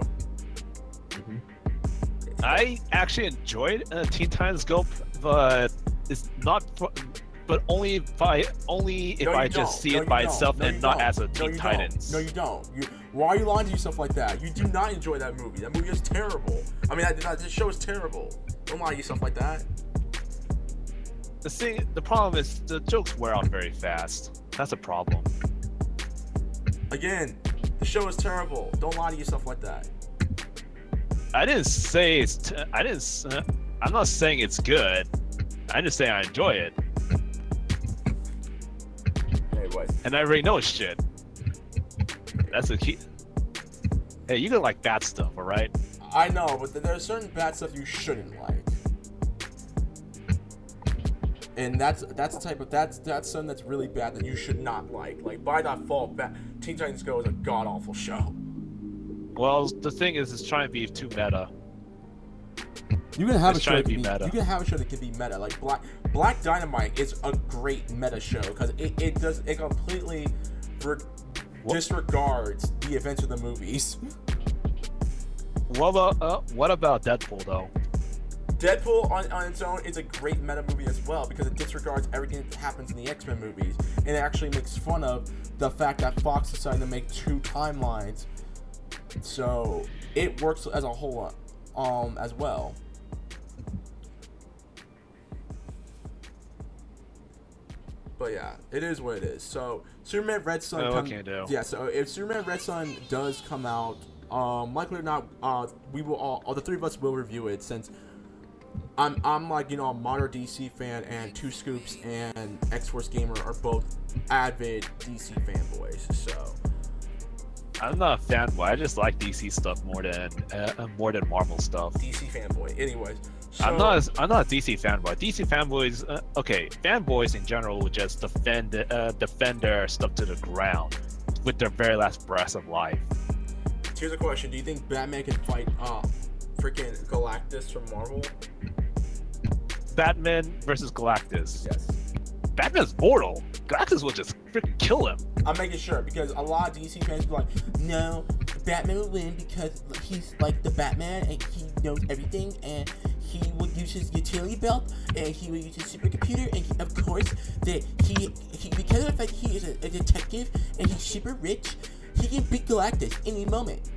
I actually enjoyed uh, Teen Titans Go, but it's not. For, but only if I only if No, I don't. just see No, it by don't. itself No, and not don't. as a Teen Titans. No, you don't. You, why are you lying to yourself like that? You do not enjoy that movie. That movie is terrible. I mean, that, that this show is terrible. Don't lie to yourself like that. The thing, the problem is the jokes wear out very fast. That's a problem. Again, the show is terrible. Don't lie to yourself like that. I didn't say it's. T- I didn't. Uh, I'm not saying it's good. I'm just say I enjoy it, Anyways, and I already know shit. That's a key. Hey, you can like bad stuff, all right? I know, but th- there's certain bad stuff you shouldn't like. And that's that's the type of that's that's something that's really bad that you should not like. Like by default, ba- Teen Titans Go is a god awful show. Well, the thing is, it's trying to be too meta. You can have a show that can be be, meta. you can have a show that can be meta. Like Black Black Dynamite is a great meta show because it, it does it completely re- disregards the events of the movies. What about uh, what about Deadpool though? Deadpool on, on its own is a great meta movie as well because it disregards everything that happens in the X Men movies and it actually makes fun of the fact that Fox decided to make two timelines. So it works as a whole, um, as well. But yeah, it is what it is. So Superman Red Sun. Oh, come-. Yeah. So if Superman Red Sun does come out, um, likely or not, uh, we will all, all the three of us will review it since I'm I'm like you know a modern DC fan and Two Scoops and X Force Gamer are both avid DC fanboys. So I'm not a fanboy. I just like DC stuff more than uh, more than Marvel stuff. DC fanboy. Anyways, so, I'm not. I'm not a DC fanboy. DC fanboys. Uh, okay, fanboys in general would just defend uh, defend their stuff to the ground with their very last breath of life. Here's a question: Do you think Batman can fight uh freaking Galactus from Marvel? Batman versus Galactus. Yes. Batman's mortal. Galactus will just freaking kill him. I'm making sure because a lot of DC fans be like, no, Batman will win because he's like the Batman and he knows everything and he will use his utility belt and he will use his supercomputer and he, of course that he, he because of the fact he is a, a detective and he's super rich, he can beat Galactus any moment.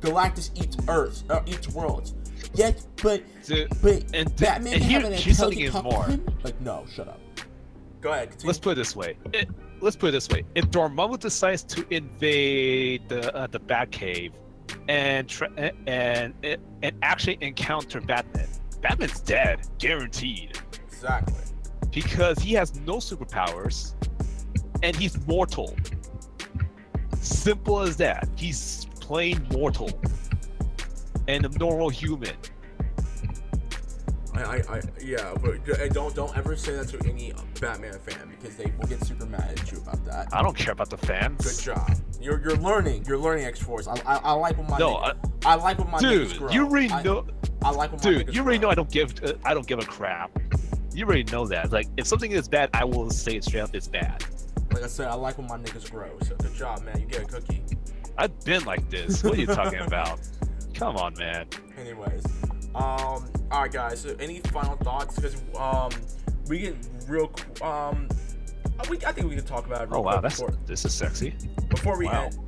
Galactus eats Earth, uh, eats worlds. Yes, but Dude, but and, Batman and here, have an here's something intelligent even talk more. him? Like no, shut up. Go ahead. Continue. Let's put it this way. It, let's put it this way. If Dormammu decides to invade the uh, the Batcave and try, and and and actually encounter Batman, Batman's dead, guaranteed, exactly. because he has no superpowers and he's mortal. Simple as that. He's plain mortal and a normal human. I, I, I yeah, but don't don't ever say that to any Batman fan because they will get super mad at you about that. I don't care about the fans. Good job. You're you're learning. You're learning X Force. I, I I like when my No, niggas, I, like when my niggas Dude, grow. you really I, know. I like when my Dude, you already grow. know I don't give uh, I don't give a crap. You already know that. Like, if something is bad, I will say it straight up. It's bad. Like I said, I like when my niggas grow. So good job, man. You get a cookie. I've been like this. What are you talking about? Come on, man. Anyways, um, all right, guys. So any final thoughts? Because um, we get real. Um, we I think we can talk about it. Real Oh wow, that's before, this is sexy. before we wow. end.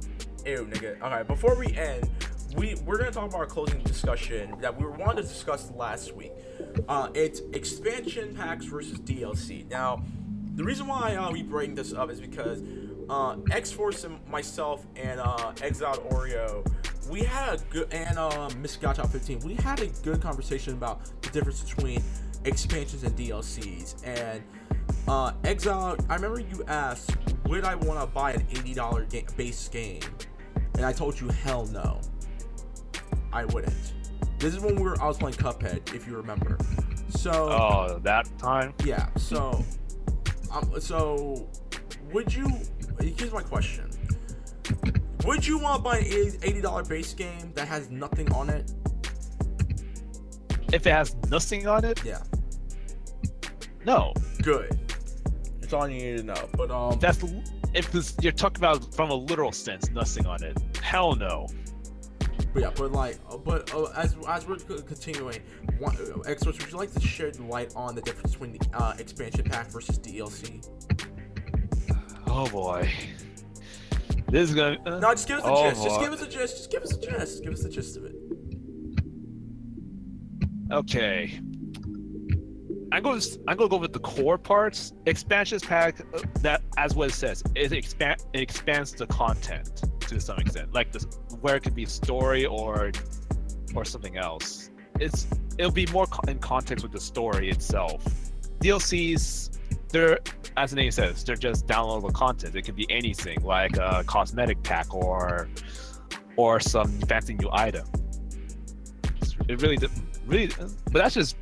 Ew, nigga. Okay, before we end, we we're gonna talk about our closing discussion that we wanted to discuss last week. Uh, it's expansion packs versus DLC. Now, the reason why uh, we bring this up is because uh, X Force and myself and uh, Exiled Oreo, we had a good and uh, Miss Godchild 15, we had a good conversation about the difference between expansions and DLCs. And uh, Exile, I remember you asked, would I want to buy an $80 ga- base game? And I told you, hell no. I wouldn't. This is when we were I was playing Cuphead, if you remember. So Oh, that time. yeah, so um, so would you here's my question. Would you want to buy an eighty dollar base game that has nothing on it? If it has nothing on it, Yeah, no. good. That's all you need to know. But um, That's if this, you're talking about from a literal sense, nothing on it. Hell no. But yeah, but like, uh, but uh, as as we're continuing, one, uh, experts, would you like to shed light on the difference between the uh, expansion pack versus DLC? Oh boy. This is gonna. uh, No, just give us the Oh, gist. Just give us a gist. Just give us a gist. Just give us the gist of it. Okay. I'm going. To, I'm going to go with the core parts. Expansions pack. uh, That, as what it says, it expand. It expands the content to some extent, like this, where it could be story or, or something else. It's. It'll be more in context with the story itself. DLCs, they're as the name says, they're just downloadable content. It could be anything, like a cosmetic pack or, or some fancy new item. It really, really, but that's just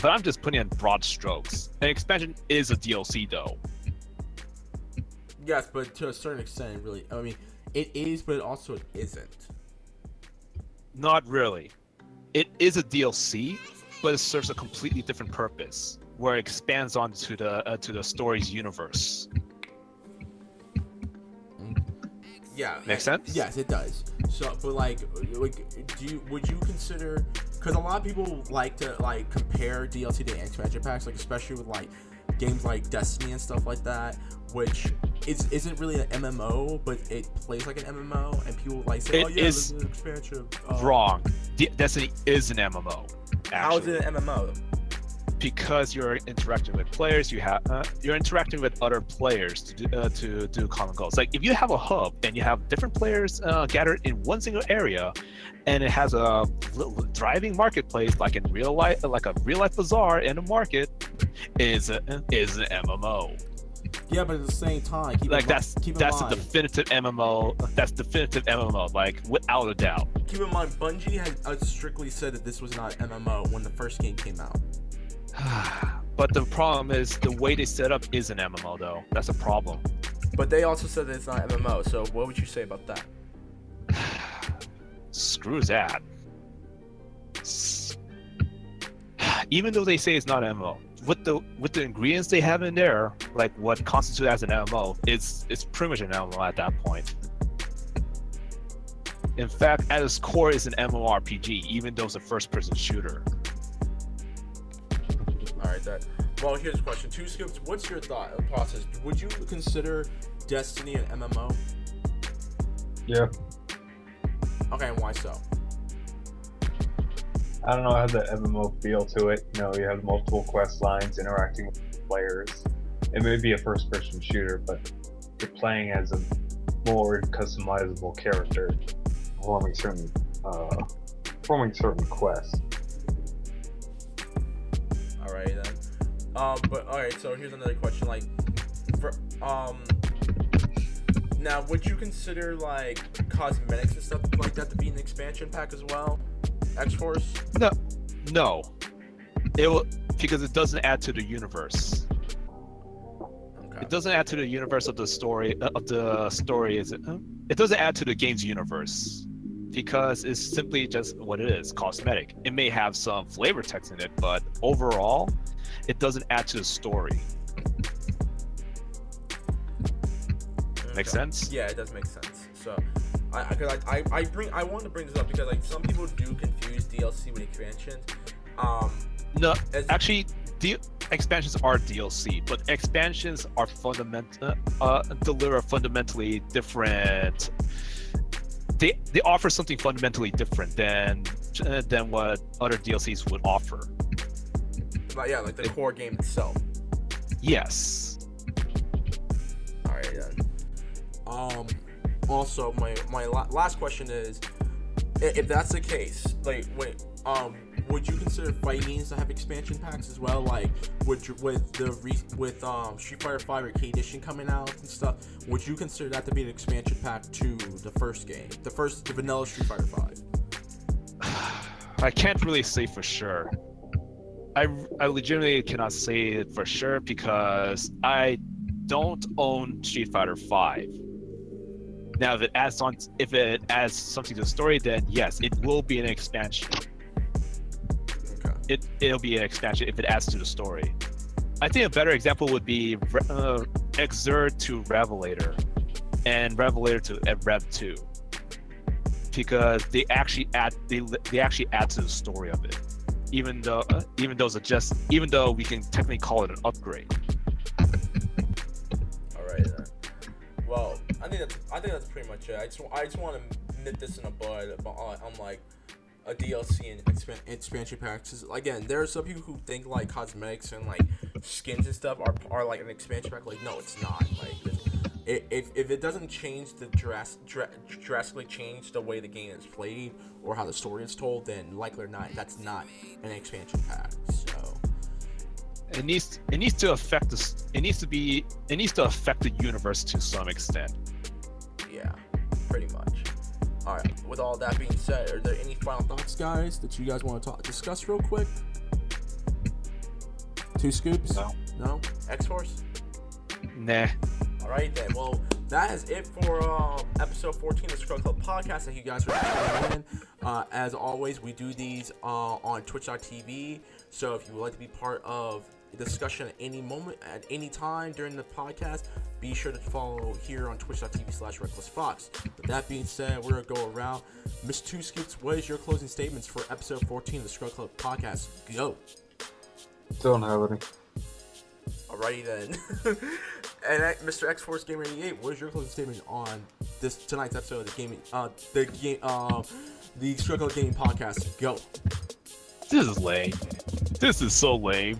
but I'm just putting in broad strokes. An expansion is a DLC though. Yes, but to a certain extent, really. I mean, it is, but it also isn't. Not really. It is a DLC, but it serves a completely different purpose, where it expands onto to the uh, to the story's universe. Yeah. Make sense? Yes, it does. So, but like, like, do you would you consider? Because a lot of people like to like compare DLC to expansion packs, like especially with like games like Destiny and stuff like that, which is isn't really an MMO, but it plays like an MMO, and people like say, It "Oh yeah, is this is an expansion." Uh, Wrong. D- Destiny is an MMO. Actually. How is it an MMO? Because you're interacting with players you have uh, you're interacting with other players to do, uh, to do common goals. Like if you have a hub and you have different players uh, gathered in one single area and it has a little thriving marketplace like in real life like a real life bazaar in a market is a, is an mmo Yeah, but at the same time, keep like that's in that's a definitive mmo that's definitive mmo like without a doubt. Keep in mind, Bungie has uh, strictly said that this was not MMO when the first game came out. but the problem is the way they set up is an mmo though that's a problem But they also said that it's not MMO. So what would you say about that? Screw that. Even though they say it's not MMO, with the with the ingredients they have in there, like what constitutes as an MMO, it's it's pretty much an MMO at that point. In fact, at its core, it's an MMORPG, even though it's a first-person shooter. All right, that. Well, here's a question. Two scoops. What's your thought process? Would you consider Destiny an MMO? Yeah. Okay, and why so? I don't know, it has that MMO feel to it. You know, you have multiple quest lines interacting with players. It may be a first person shooter, but you're playing as a more customizable character, performing certain uh, performing certain quests. All right then. Um, but all right. So here's another question. Like, for um, now would you consider like cosmetics and stuff like that to be an expansion pack as well? X Force. No, no, it will because it doesn't add to the universe. Okay. It doesn't add to the universe of the story of the story. Is it? It doesn't add to the game's universe because it's simply just what it is, cosmetic. It may have some flavor text in it, but overall, it doesn't add to the story. Make sense? Yeah, it does make sense. So, I, I, cause I, I, I bring, I want to bring this up because like some people do confuse DLC with expansions. Um, No, actually, the expansions are DLC, but expansions are fundamental. Uh, deliver fundamentally different. They they offer something fundamentally different than uh, than what other DLCs would offer. like, yeah, like the core game itself. Yes. All right then. Um, also my my la- last question is, if that's the case, like wait, um, would you consider fighting to have expansion packs as well? Like, would you, with the re- with um Street Fighter Five Arcade Edition coming out and stuff, would you consider that to be an expansion pack to the first game, the first the vanilla Street Fighter Five? I can't really say for sure. I, I legitimately cannot say it for sure because I don't own Street Fighter Five. Now, if it adds on, if it adds something to the story, then yes, it will be an expansion. It it'll be an expansion if it adds to the story. I think a better example would be uh, Xrd to Revelator, and Revelator to uh, Rev Two, because they actually add they they actually add to the story of it, even though uh, even though it's just even though we can technically call it an upgrade. All right then. Well, I think that's I think that's pretty much it. I just I just want to nip this in the bud about on, on like a DLC and expan- expansion packs. Again, there are some people who think like cosmetics and like skins and stuff are are like an expansion pack. Like, no, it's not. Like, if if it doesn't change the dras- dra- drastically change the way the game is played or how the story is told, then likely or not, that's not an expansion pack. So. It needs it needs to affect this. It needs to be it needs to affect the universe to some extent. Yeah, pretty much. All right. With all that being said, are there any final thoughts, guys, that you guys want to talk discuss real quick? Two scoops? No. No. X Force. Nah. All right then. Well, that is it for um, episode 14 of the Scrub Club podcast. Thank you guys for tuning in. Uh, as always, we do these uh, on Twitch.tv. So if you would like to be part of the discussion at any moment, at any time during the podcast, be sure to follow here on Twitch.tv slash Reckless Fox. With that being said, we're gonna go around. Miss Two Scoops, what is your closing statements for episode 14 of the Scrub Club podcast? Go. Don't have any. Alrighty then. and uh, Mr. X Force Gamer 88, what is your closing statement on this tonight's episode of the gaming uh the game uh the Struggle Gaming Podcast? Go. This is lame. This is so lame.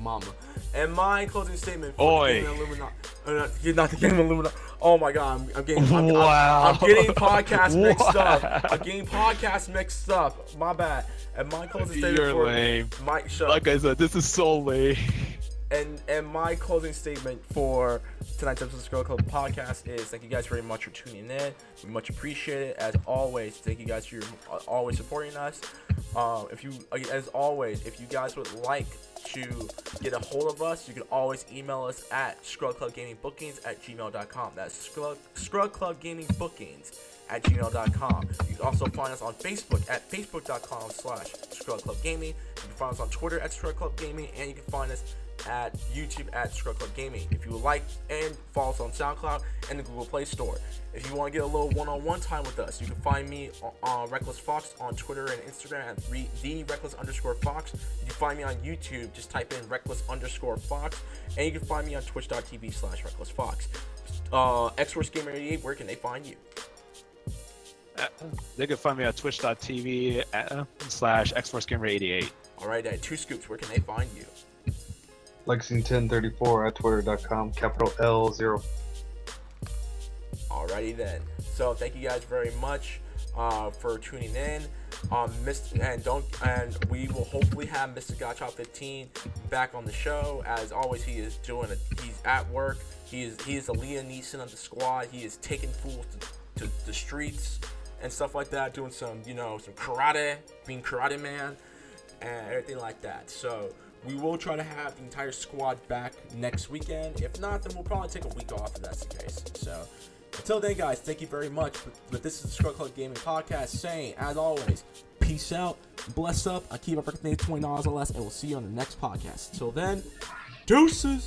Mama. And my closing statement for Oi. the Illuminati. Uh, not, not the Gaming Illuminati. Oh my god, I'm, I'm getting I'm, I'm- Wow. I'm, getting podcast mixed up. I'm getting podcast mixed up. My bad. And my closing statement You're for lame. my shut Like I said, this is so lame. and and my closing statement for tonight's episode of Scrub Club podcast is thank you guys very much for tuning in. We much appreciate it as always. Thank you guys for your, always supporting us. Um, if you as always, if you guys would like to get a hold of us, you can always email us at scrubclubgamingbookings at gmail.com. That's scrub, at gmail.com. You can also find us on Facebook at facebook.com slash Scrub Club Gaming. You can find us on Twitter at Scrub Club Gaming, and you can find us at YouTube at Scrub Club Gaming. If you would like and follow us on SoundCloud and the Google Play Store. If you want to get a little one-on-one time with us, you can find me on, Reckless Fox on Twitter and Instagram at the Reckless underscore Fox. You can find me on YouTube, just type in Reckless underscore Fox, and you can find me on Twitch.tv slash Reckless Fox. Uh, X-Force Gamer 88, where can they find you? Uh, they can find me at twitch.tv uh, slash xforcegamer88. All right, at Two Scoops, where can they find you? Lexington34 at twitter.com, capital L0. Alrighty then. So thank you guys very much uh, for tuning in. Um, Mr. and don't and we will hopefully have Mr. Godchild 15 back on the show. As always, he is doing a he's at work. He is he is a Liam Neeson of the squad. He is taking fools to, to the streets and stuff like that, doing some you know some karate, being karate man, and everything like that. So we will try to have the entire squad back next weekend. If not, then we'll probably take a week off if that's the case. So until then, guys, thank you very much. But, this is the Scrub Club Gaming Podcast saying, as always, peace out, bless up. I keep up everything $20 or less, and we'll see you on the next podcast. Until then, deuces.